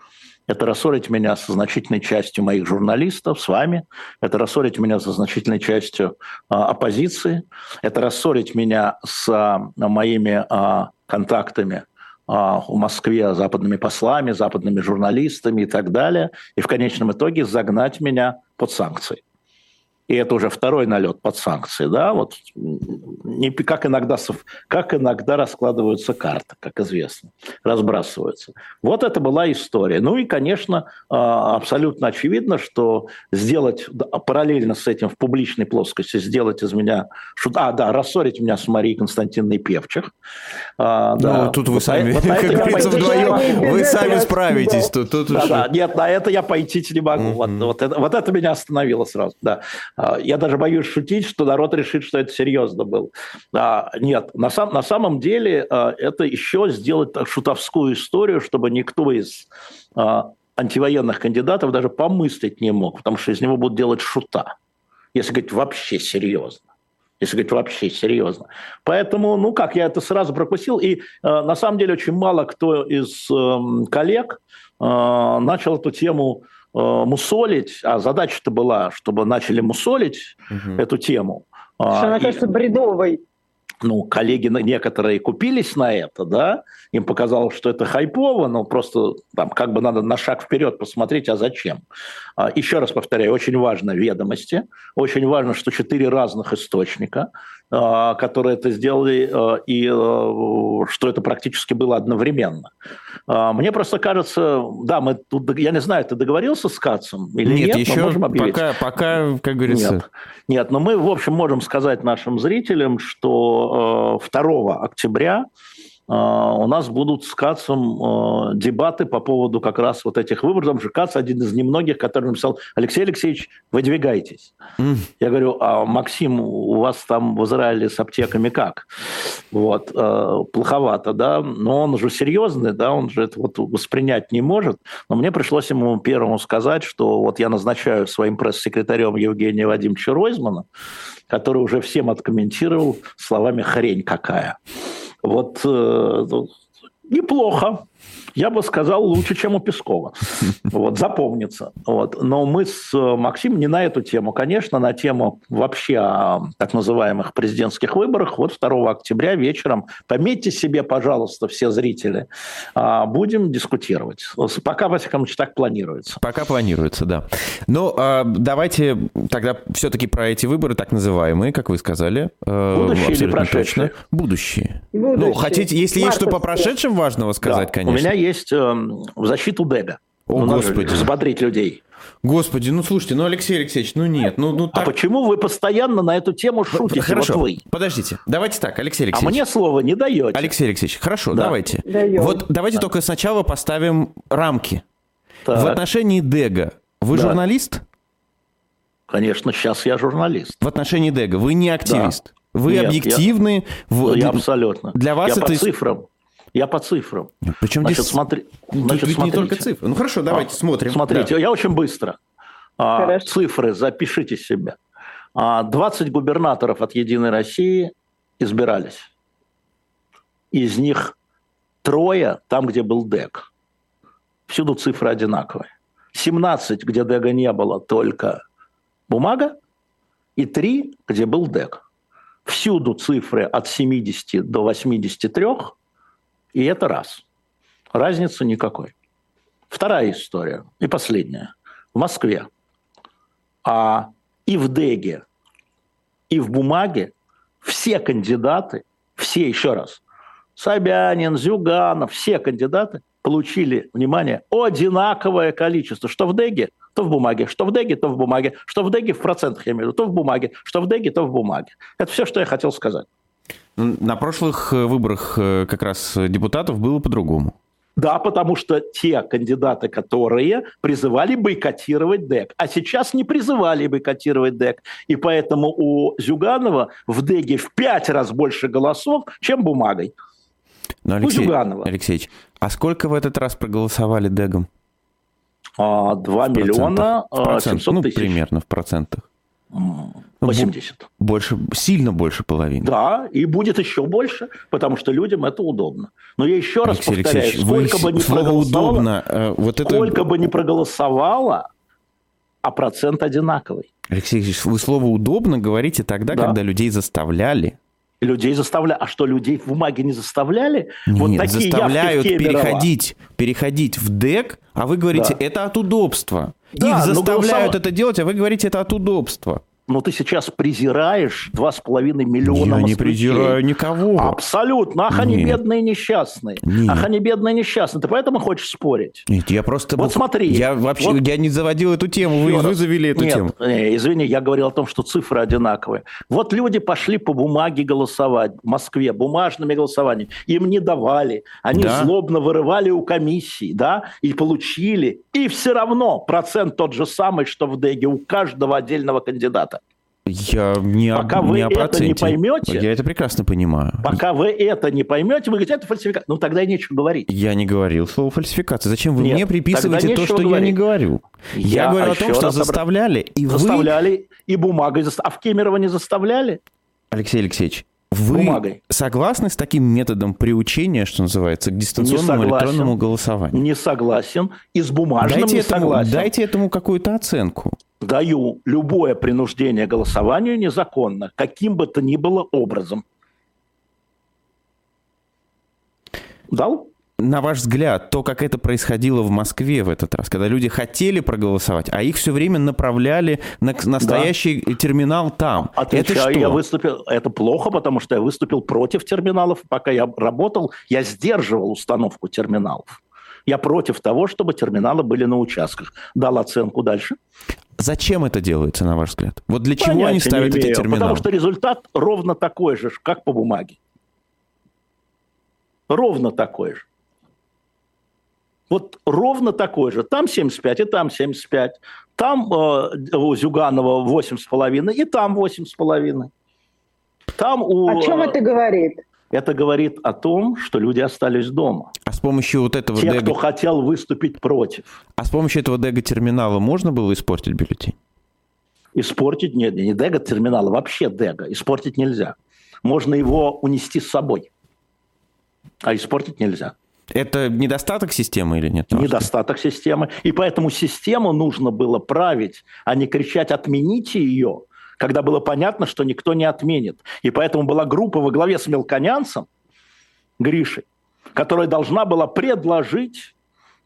это рассорить меня со значительной частью моих журналистов, с вами. Это рассорить меня со значительной частью а, оппозиции. Это рассорить меня с а, моими а, контактами а, в Москве западными послами, западными журналистами и так далее. И в конечном итоге загнать меня под санкции и это уже второй налет под санкции, да, вот не, как, иногда, как иногда раскладываются карты, как известно, разбрасываются. Вот это была история. Ну и, конечно, а, абсолютно очевидно, что сделать параллельно с этим в публичной плоскости, сделать из меня, а, да, рассорить меня с Марией Константиновной Певчих. А, ну, да. тут вы сами, вот как говорится, вдвоем, вы сами справитесь. Тут, тут да, да, нет, на это я пойти не могу. Mm-hmm. Вот, вот, это, вот это меня остановило сразу, да. А, я даже боюсь шутить, что народ решит, что это серьезно было. А, нет, на, сам, на самом деле а, это еще сделать шутовскую историю, чтобы никто из антивоенных кандидатов даже помыслить не мог, потому что из него будут делать шута, если говорить вообще серьезно если говорить вообще серьезно. Поэтому, ну как, я это сразу пропустил. И э, на самом деле очень мало кто из э, коллег э, начал эту тему мусолить, а задача-то была, чтобы начали мусолить угу. эту тему. Что она и, кажется бредовой. Ну, коллеги некоторые купились на это, да, им показалось, что это хайпово, но просто там как бы надо на шаг вперед посмотреть, а зачем. А, еще раз повторяю, очень важно ведомости, очень важно, что четыре разных источника, а, которые это сделали, а, и а, что это практически было одновременно. Мне просто кажется, да, мы тут, я не знаю, ты договорился с Кацем или нет? Нет, еще можем пока, пока, как говорится... Нет, нет, но мы, в общем, можем сказать нашим зрителям, что 2 октября а, у нас будут с Кацом а, дебаты по поводу как раз вот этих выборов. Потому что Кац один из немногих, который написал, Алексей Алексеевич, выдвигайтесь. Mm. Я говорю, а Максим, у вас там в Израиле с аптеками как? Вот, а, плоховато, да, но он же серьезный, да, он же это вот воспринять не может. Но мне пришлось ему первому сказать, что вот я назначаю своим пресс-секретарем Евгения Вадимовича Ройзмана, который уже всем откомментировал словами «хрень какая». Вот э, неплохо я бы сказал, лучше, чем у Пескова. Вот, запомнится. Вот. Но мы с э, Максимом не на эту тему, конечно, на тему вообще о так называемых президентских выборах. Вот 2 октября вечером, пометьте себе, пожалуйста, все зрители, а, будем дискутировать. Пока, во всяком случае, так планируется. Пока планируется, да. Ну, а, давайте тогда все-таки про эти выборы, так называемые, как вы сказали. Э, Будущие или прошедшие? Точно. Будущие. Будущие. Ну, хотите, если есть что по прошедшим важного сказать, да. конечно. У меня есть э, в защиту Дега. О, ну, Господи. Взбодрить людей. Господи, ну слушайте, ну Алексей Алексеевич, ну нет, ну, ну а так... А почему вы постоянно на эту тему шутите? Хорошо, вот вы? подождите, давайте так, Алексей Алексеевич. А мне слова не даете. Алексей Алексеевич, хорошо, да. давайте. Даем. Вот давайте да. только сначала поставим рамки. Так. В отношении Дега вы да. журналист? Конечно, сейчас я журналист. В отношении Дега вы не активист? Да. Вы Нет, объективны? Я, в... я абсолютно. Для вас я это... по цифрам. Я по цифрам. Причем значит, здесь смотри, значит, тут, не только цифры. Ну хорошо, давайте а, смотрим. Смотрите, да. я очень быстро. А, цифры запишите себе. 20 губернаторов от «Единой России» избирались. Из них трое там, где был ДЭК. Всюду цифры одинаковые. 17, где ДЭГа не было, только бумага, и 3, где был ДЭК. Всюду цифры от 70 до 83, и это раз. Разницы никакой. Вторая история, и последняя. В Москве. А и в ДЭГе, и в бумаге все кандидаты, все, еще раз, Собянин, Зюганов, все кандидаты получили, внимание, одинаковое количество, что в ДЭГе, то в бумаге, что в ДЭГе, то в бумаге, что в ДЭГе в процентах, я имею в виду, то в бумаге, что в ДЭГе, то в бумаге. Это все, что я хотел сказать. На прошлых э, выборах э, как раз депутатов было по-другому. Да, потому что те кандидаты, которые призывали бойкотировать ДЭК, а сейчас не призывали бойкотировать ДЭК. И поэтому у Зюганова в ДЭГе в пять раз больше голосов, чем бумагой. Но, Алексей, у Зюганова. Алексеевич, а сколько в этот раз проголосовали ДЭГом? 2 а, миллиона 700 ну, тысяч. примерно в процентах. 80. Ну, больше, сильно больше половины. Да, и будет еще больше, потому что людям это удобно. Но я еще раз Алексей повторяю, Алексеевич, сколько бы не проголосовало, удобно, э, вот это... сколько бы не проголосовало, а процент одинаковый. Алексей Алексеевич, вы слово «удобно» говорите тогда, да. когда людей заставляли. Людей заставляли. А что, людей в бумаге не заставляли? Нет, вот такие заставляют переходить, переходить в ДЭК, а вы говорите, да. это от удобства. Да, Их заставляют голосов... это делать, а вы говорите, это от удобства но ты сейчас презираешь 2,5 миллиона Я не презираю никого. Абсолютно. Ах, они Нет. бедные несчастные. Нет. Ах, они бедные несчастные. Ты поэтому хочешь спорить? Нет, я просто... Вот смотри. Я вообще вот... я не заводил эту тему, вы, вы завели эту Нет, тему. Не, извини, я говорил о том, что цифры одинаковые. Вот люди пошли по бумаге голосовать в Москве, бумажными голосованиями. Им не давали. Они да? злобно вырывали у комиссии, да, и получили. И все равно процент тот же самый, что в ДЭГе у каждого отдельного кандидата. Я не Пока об, вы не это не поймете... Я это прекрасно понимаю. Пока вы это не поймете, вы говорите, это фальсификация. Ну, тогда и нечего говорить. Я не говорил слово фальсификация. Зачем вы Нет, мне приписываете то, что говорить. я не говорю? Я, я говорю о том, что заставляли, и заставляли, вы... и бумагой. А в Кемерово не заставляли? Алексей Алексеевич, вы бумагой. согласны с таким методом приучения, что называется, к дистанционному электронному голосованию? Не согласен. И с бумажным дайте не этому, согласен. Дайте этому какую-то оценку. Даю любое принуждение голосованию незаконно, каким бы то ни было образом. Дал? На ваш взгляд, то, как это происходило в Москве в этот раз, когда люди хотели проголосовать, а их все время направляли на настоящий да. терминал там. Отвечаю, это что? Я выступил, это плохо, потому что я выступил против терминалов. Пока я работал, я сдерживал установку терминалов. Я против того, чтобы терминалы были на участках. Дал оценку дальше. Зачем это делается, на ваш взгляд? Вот для чего Понятия они ставят эти терминалы? Потому что результат ровно такой же, как по бумаге. Ровно такой же. Вот ровно такой же. Там 75, и там 75. Там э, у Зюганова 8,5, и там 8,5. Там у... О чем это говорит? Это говорит о том, что люди остались дома. А с помощью вот этого Те, дега... кто хотел выступить против. А с помощью этого дега-терминала можно было испортить бюллетень? Испортить нет, не дега-терминала, вообще дега. Испортить нельзя. Можно его унести с собой, а испортить нельзя. Это недостаток системы или нет? Недостаток системы. И поэтому систему нужно было править, а не кричать «отмените ее», когда было понятно, что никто не отменит. И поэтому была группа во главе с мелконянцем, Гришей, которая должна была предложить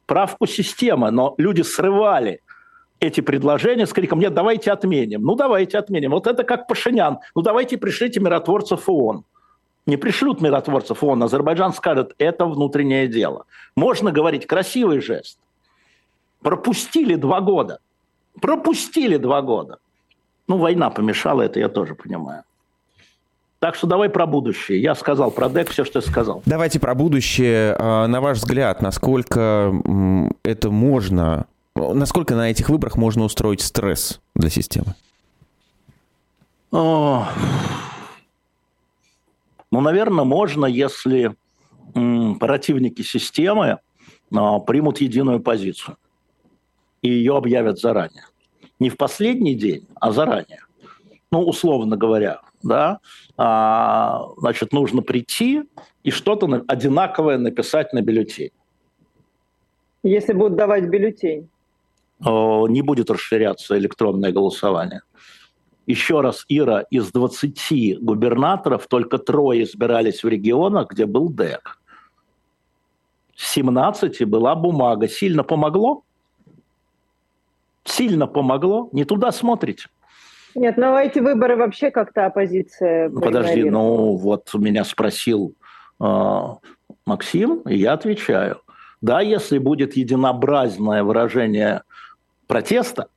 правку системы, но люди срывали эти предложения с криком «нет, давайте отменим». Ну, давайте отменим. Вот это как Пашинян. Ну, давайте пришлите миротворцев ООН не пришлют миротворцев ООН, Азербайджан скажет, это внутреннее дело. Можно говорить красивый жест. Пропустили два года. Пропустили два года. Ну, война помешала, это я тоже понимаю. Так что давай про будущее. Я сказал про ДЭК все, что я сказал. Давайте про будущее. А, на ваш взгляд, насколько это можно, насколько на этих выборах можно устроить стресс для системы? О, ну, наверное, можно, если противники системы а, примут единую позицию и ее объявят заранее. Не в последний день, а заранее. ну, условно говоря, да, а, значит, нужно прийти и что-то одинаковое написать на бюллетень. Если будут давать бюллетень? Не будет расширяться электронное голосование. Еще раз, Ира, из 20 губернаторов только трое избирались в регионах, где был ДЭК. В 17 была бумага. Сильно помогло? Сильно помогло? Не туда смотрите. Нет, ну эти выборы вообще как-то оппозиция. Ну, подожди, ну вот меня спросил э, Максим, и я отвечаю. Да, если будет единообразное выражение протеста,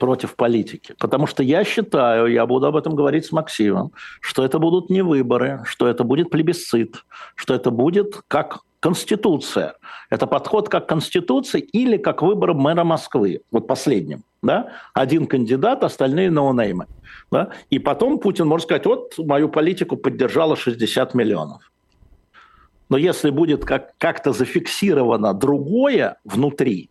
против политики. Потому что я считаю, я буду об этом говорить с Максимом, что это будут не выборы, что это будет плебисцит, что это будет как Конституция. Это подход как Конституции или как выбор мэра Москвы, вот последним. Да? Один кандидат, остальные ноунеймы. Да? И потом Путин может сказать, вот мою политику поддержало 60 миллионов. Но если будет как- как-то зафиксировано другое внутри,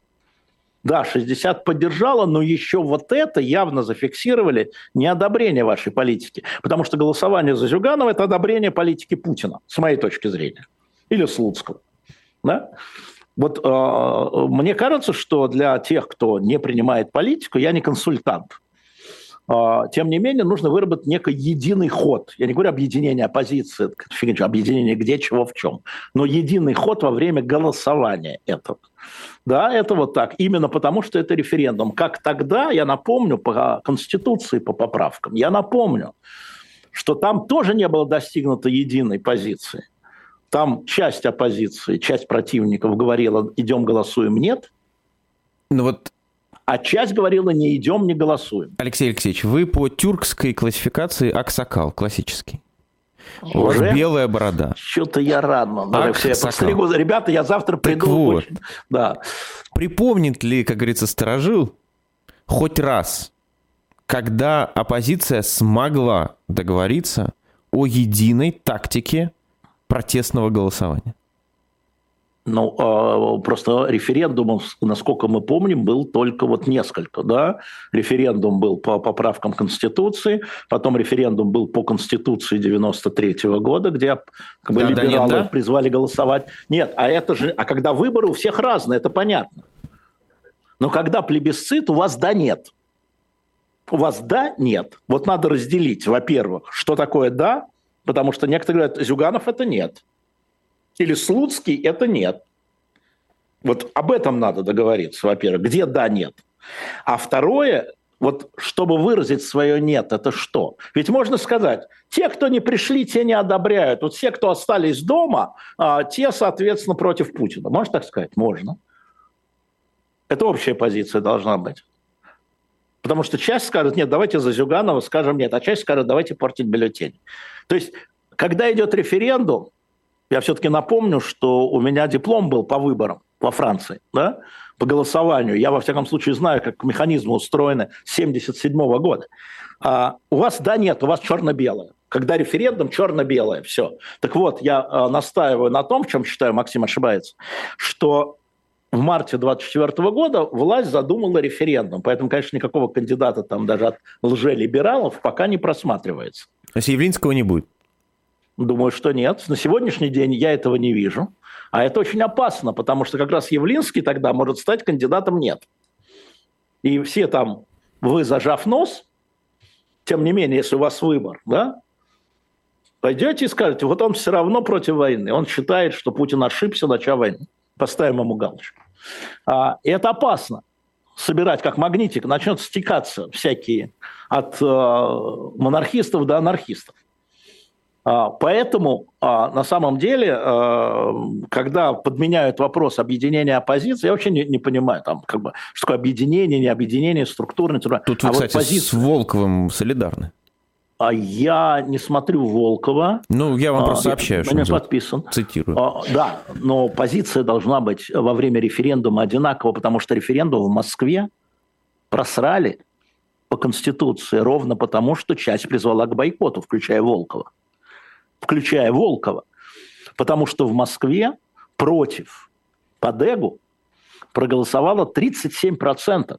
да, 60 поддержало, но еще вот это явно зафиксировали неодобрение вашей политики. Потому что голосование за Зюганова – это одобрение политики Путина, с моей точки зрения. Или Слуцкого. Да? Вот э, мне кажется, что для тех, кто не принимает политику, я не консультант. А, тем не менее, нужно выработать некий единый ход. Я не говорю объединение оппозиции, объединение где, чего, в чем. Но единый ход во время голосования этого. Да, это вот так. Именно потому, что это референдум. Как тогда, я напомню, по Конституции, по поправкам, я напомню, что там тоже не было достигнуто единой позиции. Там часть оппозиции, часть противников говорила, идем голосуем, нет. Ну вот а часть говорила, не идем, не голосуем. Алексей Алексеевич, вы по тюркской классификации аксакал, классический. У вас белая борода. Что-то я рад. Аксакал. Ребята, я завтра приду. Так вот. Да. Припомнит ли, как говорится, сторожил, хоть раз, когда оппозиция смогла договориться о единой тактике протестного голосования? Ну, а, просто референдумов, насколько мы помним, был только вот несколько, да. Референдум был по поправкам Конституции, потом референдум был по Конституции 93 -го года, где как бы, да, либералы да, нет, да? призвали голосовать. Нет, а это же, а когда выборы у всех разные, это понятно. Но когда плебисцит, у вас да нет. У вас да, нет. Вот надо разделить, во-первых, что такое да, потому что некоторые говорят, Зюганов это нет или Слуцкий, это нет. Вот об этом надо договориться, во-первых, где да, нет. А второе, вот чтобы выразить свое «нет», это что? Ведь можно сказать, те, кто не пришли, те не одобряют. Вот все, кто остались дома, а, те, соответственно, против Путина. Можно так сказать? Можно. Это общая позиция должна быть. Потому что часть скажет, нет, давайте за Зюганова скажем нет, а часть скажет, давайте портить бюллетень. То есть, когда идет референдум, я все-таки напомню, что у меня диплом был по выборам во Франции, да, по голосованию. Я, во всяком случае, знаю, как механизмы устроены с 1977 года. А у вас, да, нет, у вас черно-белое. Когда референдум, черно-белое, все. Так вот, я а, настаиваю на том, в чем считаю, Максим ошибается, что в марте 2024 года власть задумала референдум. Поэтому, конечно, никакого кандидата там даже от лжелибералов пока не просматривается. То есть не будет? Думаю, что нет. На сегодняшний день я этого не вижу. А это очень опасно, потому что как раз Явлинский тогда может стать кандидатом нет. И все там, вы зажав нос, тем не менее, если у вас выбор, да, пойдете и скажете, вот он все равно против войны, он считает, что Путин ошибся, начав войну. Поставим ему галочку. А, и это опасно. Собирать как магнитик, начнут стекаться всякие от э, монархистов до анархистов. А, поэтому а, на самом деле, а, когда подменяют вопрос объединения оппозиции, я вообще не, не понимаю, там, как бы, что такое объединение, не объединение, структурное. Тут вы, а кстати, вот позиция... с Волковым солидарны. А я не смотрю Волкова. Ну, я вам просто сообщаю, что он подписан. Цитирую. Да, но позиция должна быть во время референдума одинакова, потому что референдум в Москве просрали по Конституции ровно потому, что часть призвала к бойкоту, включая Волкова включая Волкова, потому что в Москве против Падегу проголосовало 37%.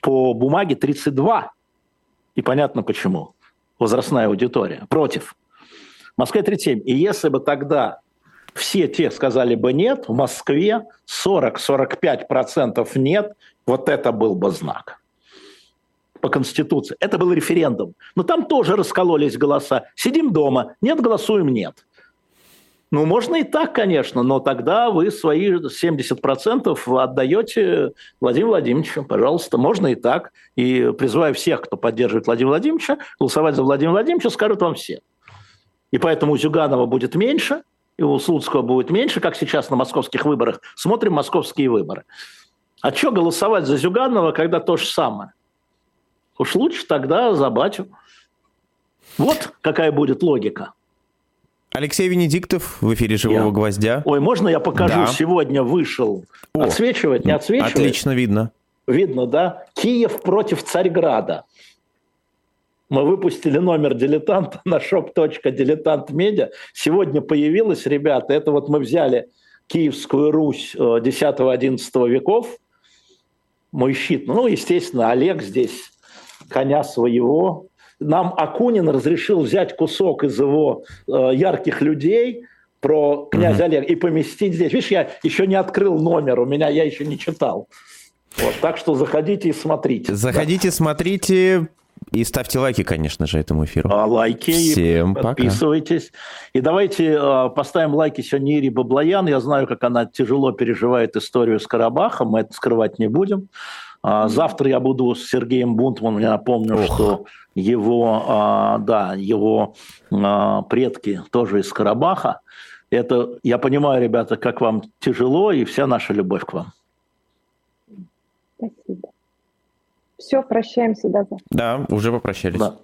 По бумаге 32%. И понятно почему. Возрастная аудитория. Против. В Москве 37. И если бы тогда все те сказали бы нет, в Москве 40-45% нет, вот это был бы знак по Конституции. Это был референдум. Но там тоже раскололись голоса. Сидим дома, нет, голосуем нет. Ну, можно и так, конечно, но тогда вы свои 70% отдаете Владимиру Владимировичу. Пожалуйста, можно и так. И призываю всех, кто поддерживает Владимира Владимировича, голосовать за Владимира Владимировича, скажут вам все. И поэтому у Зюганова будет меньше, и у Слуцкого будет меньше, как сейчас на московских выборах. Смотрим московские выборы. А что голосовать за Зюганова, когда то же самое? Уж лучше тогда за батю. Вот какая будет логика. Алексей Венедиктов в эфире «Живого я. гвоздя». Ой, можно я покажу? Да. Сегодня вышел. О, отсвечивает, не отсвечивает? Отлично видно. Видно, да? Киев против Царьграда. Мы выпустили номер дилетанта на shop.diletantmedia. Сегодня появилось, ребята, это вот мы взяли Киевскую Русь 10-11 э, веков, мой щит. Ну, естественно, Олег здесь коня своего. Нам Акунин разрешил взять кусок из его э, ярких людей про князя mm-hmm. Олега и поместить здесь. Видишь, я еще не открыл номер, у меня я еще не читал. Вот, так что заходите и смотрите. Заходите, да. смотрите, и ставьте лайки, конечно же, этому эфиру. А, лайки. Всем подписывайтесь. Пока. И давайте э, поставим лайки сегодня Ире Баблоян. Я знаю, как она тяжело переживает историю с Карабахом. Мы это скрывать не будем. А, завтра я буду с Сергеем Бунтманом. Я напомню, Ох. что его, а, да, его а, предки тоже из Карабаха. Это, я понимаю, ребята, как вам тяжело, и вся наша любовь к вам. Спасибо. Все, прощаемся, да. Да, уже попрощались. Да.